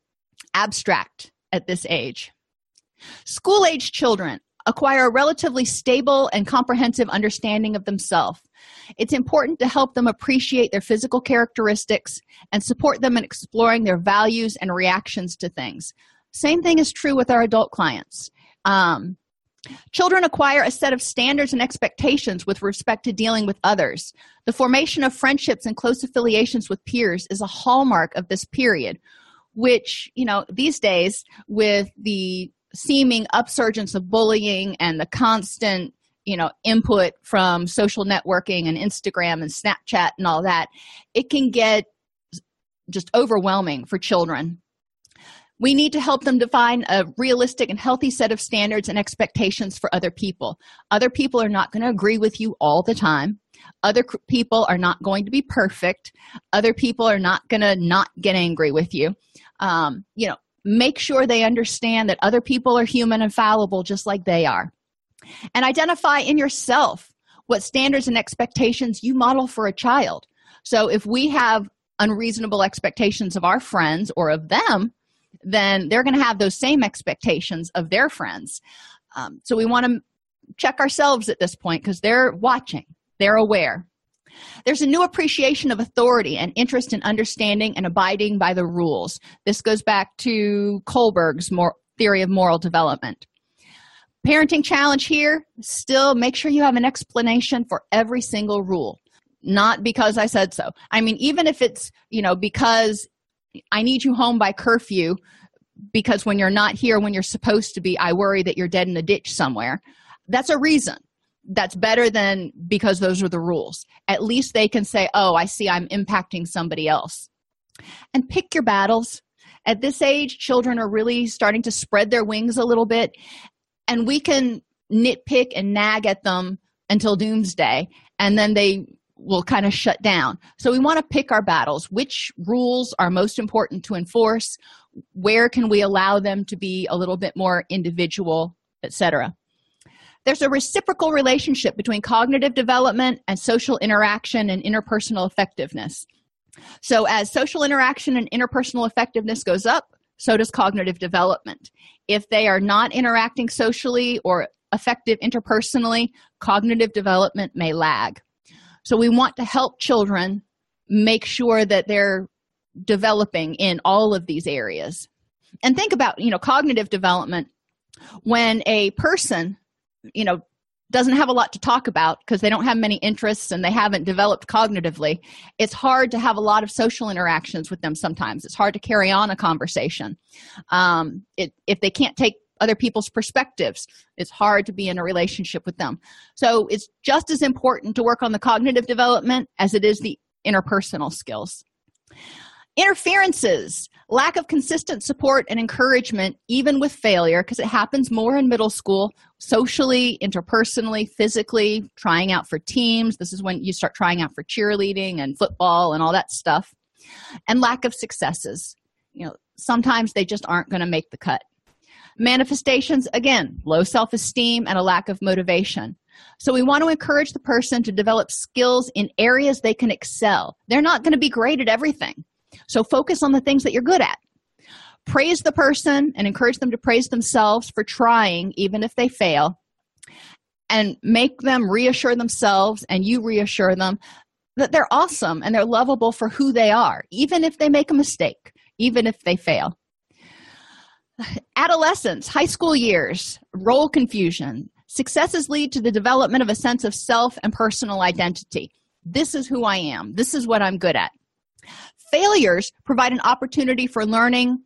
[SPEAKER 1] abstract at this age. School age children acquire a relatively stable and comprehensive understanding of themselves. It's important to help them appreciate their physical characteristics and support them in exploring their values and reactions to things. Same thing is true with our adult clients. Um, Children acquire a set of standards and expectations with respect to dealing with others. The formation of friendships and close affiliations with peers is a hallmark of this period, which, you know, these days, with the seeming upsurgence of bullying and the constant, you know, input from social networking and Instagram and Snapchat and all that, it can get just overwhelming for children we need to help them define a realistic and healthy set of standards and expectations for other people. Other people are not going to agree with you all the time. Other people are not going to be perfect. Other people are not going to not get angry with you. Um, you know, make sure they understand that other people are human and fallible just like they are. And identify in yourself what standards and expectations you model for a child. So if we have unreasonable expectations of our friends or of them, then they're going to have those same expectations of their friends. Um, so we want to check ourselves at this point because they're watching, they're aware. There's a new appreciation of authority and interest in understanding and abiding by the rules. This goes back to Kohlberg's more, theory of moral development. Parenting challenge here still make sure you have an explanation for every single rule not because I said so. I mean, even if it's, you know, because I need you home by curfew because when you're not here when you're supposed to be, I worry that you're dead in a ditch somewhere. That's a reason. That's better than because those are the rules. At least they can say, Oh, I see I'm impacting somebody else. And pick your battles. At this age, children are really starting to spread their wings a little bit, and we can nitpick and nag at them until doomsday, and then they will kind of shut down. So we want to pick our battles. Which rules are most important to enforce? Where can we allow them to be a little bit more individual, etc. There's a reciprocal relationship between cognitive development and social interaction and interpersonal effectiveness. So as social interaction and interpersonal effectiveness goes up, so does cognitive development. If they are not interacting socially or effective interpersonally, cognitive development may lag. So we want to help children make sure that they're developing in all of these areas. And think about, you know, cognitive development. When a person, you know, doesn't have a lot to talk about because they don't have many interests and they haven't developed cognitively it's hard to have a lot of social interactions with them sometimes. It's hard to carry on a conversation. Um, it, if they can't take other people's perspectives. It's hard to be in a relationship with them. So it's just as important to work on the cognitive development as it is the interpersonal skills. Interferences lack of consistent support and encouragement even with failure because it happens more in middle school socially interpersonally physically trying out for teams. This is when you start trying out for cheerleading and football and all that stuff. And lack of successes. You know sometimes they just aren't going to make the cut Manifestations, again, low self esteem and a lack of motivation. So, we want to encourage the person to develop skills in areas they can excel. They're not going to be great at everything. So, focus on the things that you're good at. Praise the person and encourage them to praise themselves for trying, even if they fail. And make them reassure themselves, and you reassure them that they're awesome and they're lovable for who they are, even if they make a mistake, even if they fail adolescence, high school years, role confusion. Successes lead to the development of a sense of self and personal identity. This is who I am. This is what I'm good at. Failures provide an opportunity for learning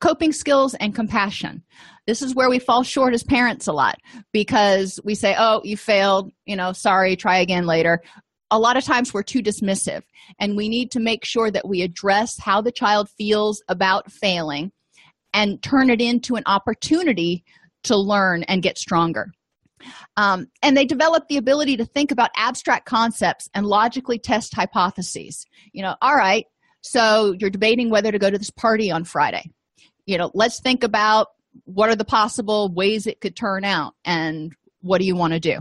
[SPEAKER 1] coping skills and compassion. This is where we fall short as parents a lot because we say, Oh, you failed, you know, sorry, try again later. A lot of times we're too dismissive, and we need to make sure that we address how the child feels about failing and turn it into an opportunity to learn and get stronger. Um, and they develop the ability to think about abstract concepts and logically test hypotheses. You know, all right, so you're debating whether to go to this party on Friday. You know, let's think about what are the possible ways it could turn out and what do you want to do?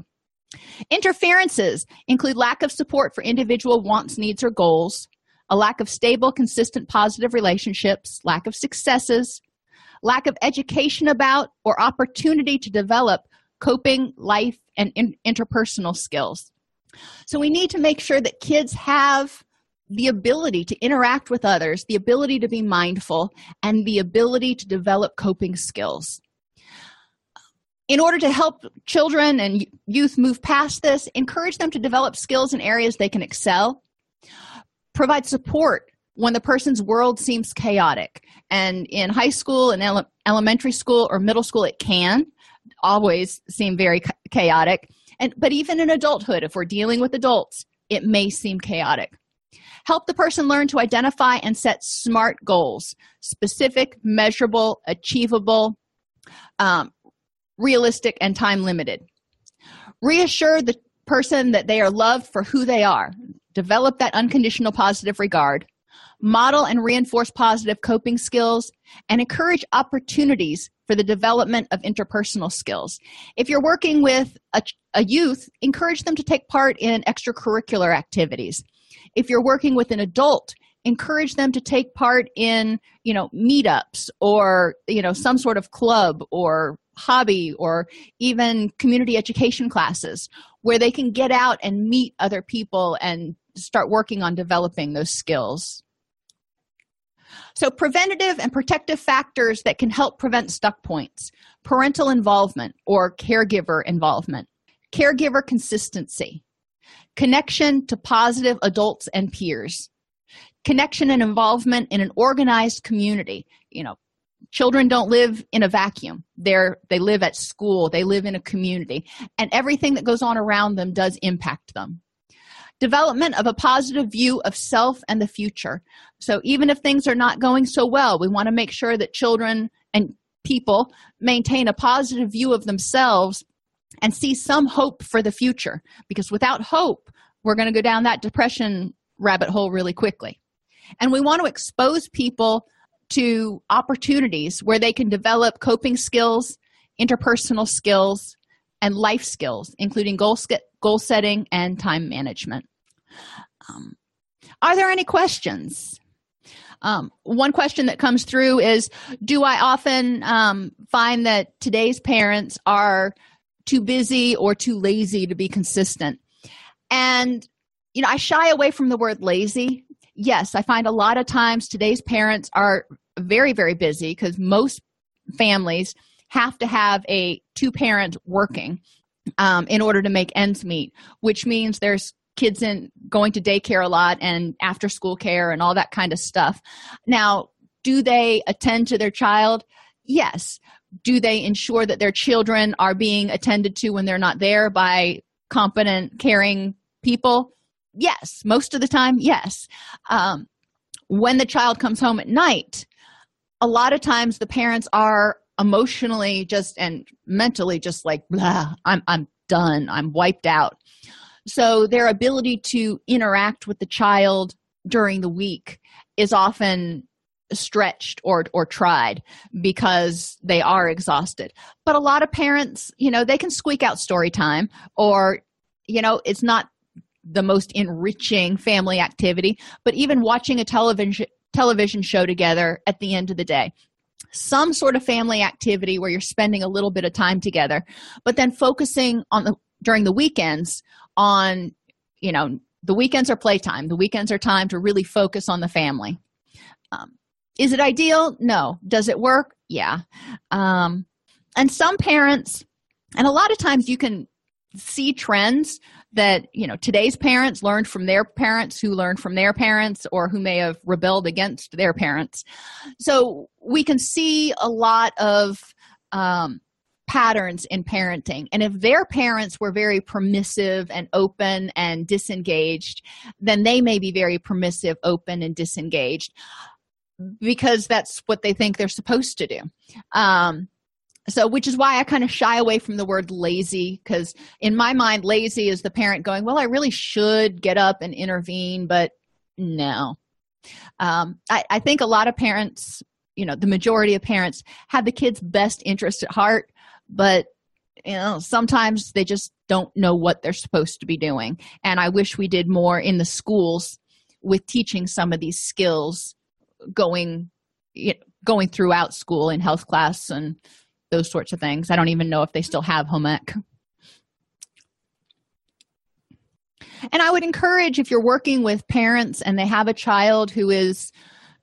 [SPEAKER 1] Interferences include lack of support for individual wants, needs, or goals, a lack of stable, consistent, positive relationships, lack of successes, lack of education about or opportunity to develop coping, life, and in- interpersonal skills. So we need to make sure that kids have the ability to interact with others, the ability to be mindful, and the ability to develop coping skills. In order to help children and youth move past this, encourage them to develop skills in areas they can excel. Provide support when the person's world seems chaotic. And in high school and ele- elementary school or middle school, it can always seem very chaotic. And, but even in adulthood, if we're dealing with adults, it may seem chaotic. Help the person learn to identify and set SMART goals specific, measurable, achievable, um, realistic, and time limited. Reassure the person that they are loved for who they are. Develop that unconditional positive regard. Model and reinforce positive coping skills and encourage opportunities for the development of interpersonal skills. If you're working with a, a youth, encourage them to take part in extracurricular activities. If you're working with an adult, encourage them to take part in you know meetups or you know some sort of club or hobby or even community education classes where they can get out and meet other people and start working on developing those skills so preventative and protective factors that can help prevent stuck points. Parental involvement or caregiver involvement. Caregiver consistency. Connection to positive adults and peers. Connection and involvement in an organized community. You know children don't live in a vacuum. They're they live at school. They live in a community. And everything that goes on around them does impact them development of a positive view of self and the future. So even if things are not going so well we want to make sure that children and people maintain a positive view of themselves and see some hope for the future. Because without hope we're going to go down that depression rabbit hole really quickly. And we want to expose people to opportunities where they can develop coping skills, interpersonal skills, and life skills, including goal, goal setting and time management. Um, are there any questions? Um, one question that comes through is Do I often um, find that today's parents are too busy or too lazy to be consistent? And, you know, I shy away from the word lazy yes, I find a lot of times today's parents are very, very busy because most families have to have a two parent working um, in order to make ends meet, which means there's kids in going to daycare a lot and after school care and all that kind of stuff. Now, do they attend to their child? Yes. Do they ensure that their children are being attended to when they're not there by competent, caring people? Yes. Most of the time, yes. Um, when the child comes home at night, a lot of times the parents are emotionally just and mentally just like blah i'm i'm done i'm wiped out so their ability to interact with the child during the week is often stretched or or tried because they are exhausted. But a lot of parents you know they can squeak out story time or you know it's not the most enriching family activity but even watching a television television show together at the end of the day. Some sort of family activity where you're spending a little bit of time together but then focusing on the during the weekends on you know the weekends are playtime. The weekends are time to really focus on the family. Um, is it ideal? No. Does it work? Yeah. Um, and some parents and a lot of times you can see trends that you know today's parents learned from their parents who learned from their parents or who may have rebelled against their parents. So we can see a lot of um, patterns in parenting. And if their parents were very permissive and open and disengaged then they may be very permissive open and disengaged because that's what they think they're supposed to do. Um, so which is why i kind of shy away from the word lazy because in my mind lazy is the parent going well i really should get up and intervene but no. Um, I, I think a lot of parents you know the majority of parents have the kids best interest at heart but you know sometimes they just don't know what they're supposed to be doing. And i wish we did more in the schools with teaching some of these skills going you know, going throughout school in health class and those sorts of things. I don't even know if they still have home ec. And i would encourage if you're working with parents and they have a child who is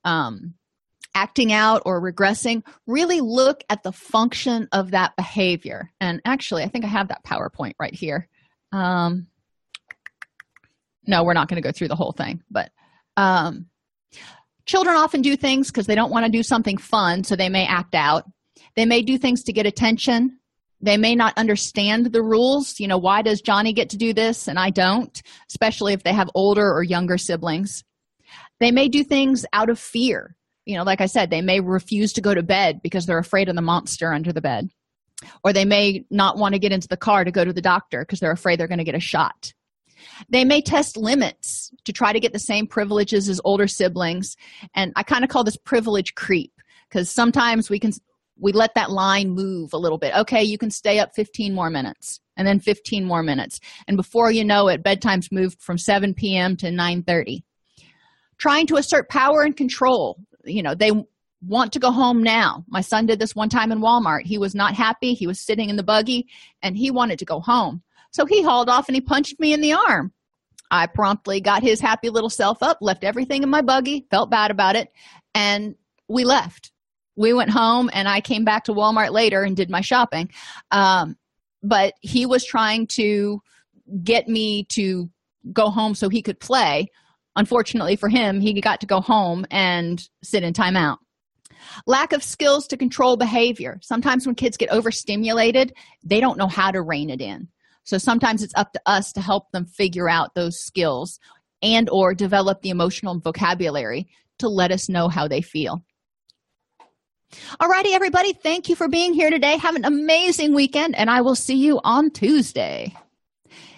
[SPEAKER 1] um, acting out or regressing really look at the function of that behavior. And actually i think i have that powerpoint right here. Um, no we're not going to go through the whole thing but um, children often do things because they don't want to do something fun so they may act out. They may do things to get attention. They may not understand the rules. You know why does johnny get to do this and i don't? Especially if they have older or younger siblings. They may do things out of fear you know like i said they may refuse to go to bed because they're afraid of the monster under the bed. Or they may not want to get into the car to go to the doctor because they're afraid they're going to get a shot. They may test limits to try to get the same privileges as older siblings. And i kind of call this privilege creep because sometimes we can we let that line move a little bit. Okay you can stay up 15 more minutes and then 15 more minutes. And before you know it bedtime's moved from 7 p.m to 9 30 trying to assert power and control you know they want to go home now. My son did this one time in walmart. He was not happy. He was sitting in the buggy and he wanted to go home. So he hauled off and he punched me in the arm. I promptly got his happy little self up left everything in my buggy felt bad about it and we left. We went home and i came back to walmart later and did my shopping. Um, but he was trying to get me to go home so he could play Unfortunately for him, he got to go home and sit in timeout. Lack of skills to control behavior. Sometimes when kids get overstimulated, they don't know how to rein it in. So sometimes it's up to us to help them figure out those skills and or develop the emotional vocabulary to let us know how they feel. Alrighty, everybody, thank you for being here today. Have an amazing weekend, and I will see you on Tuesday.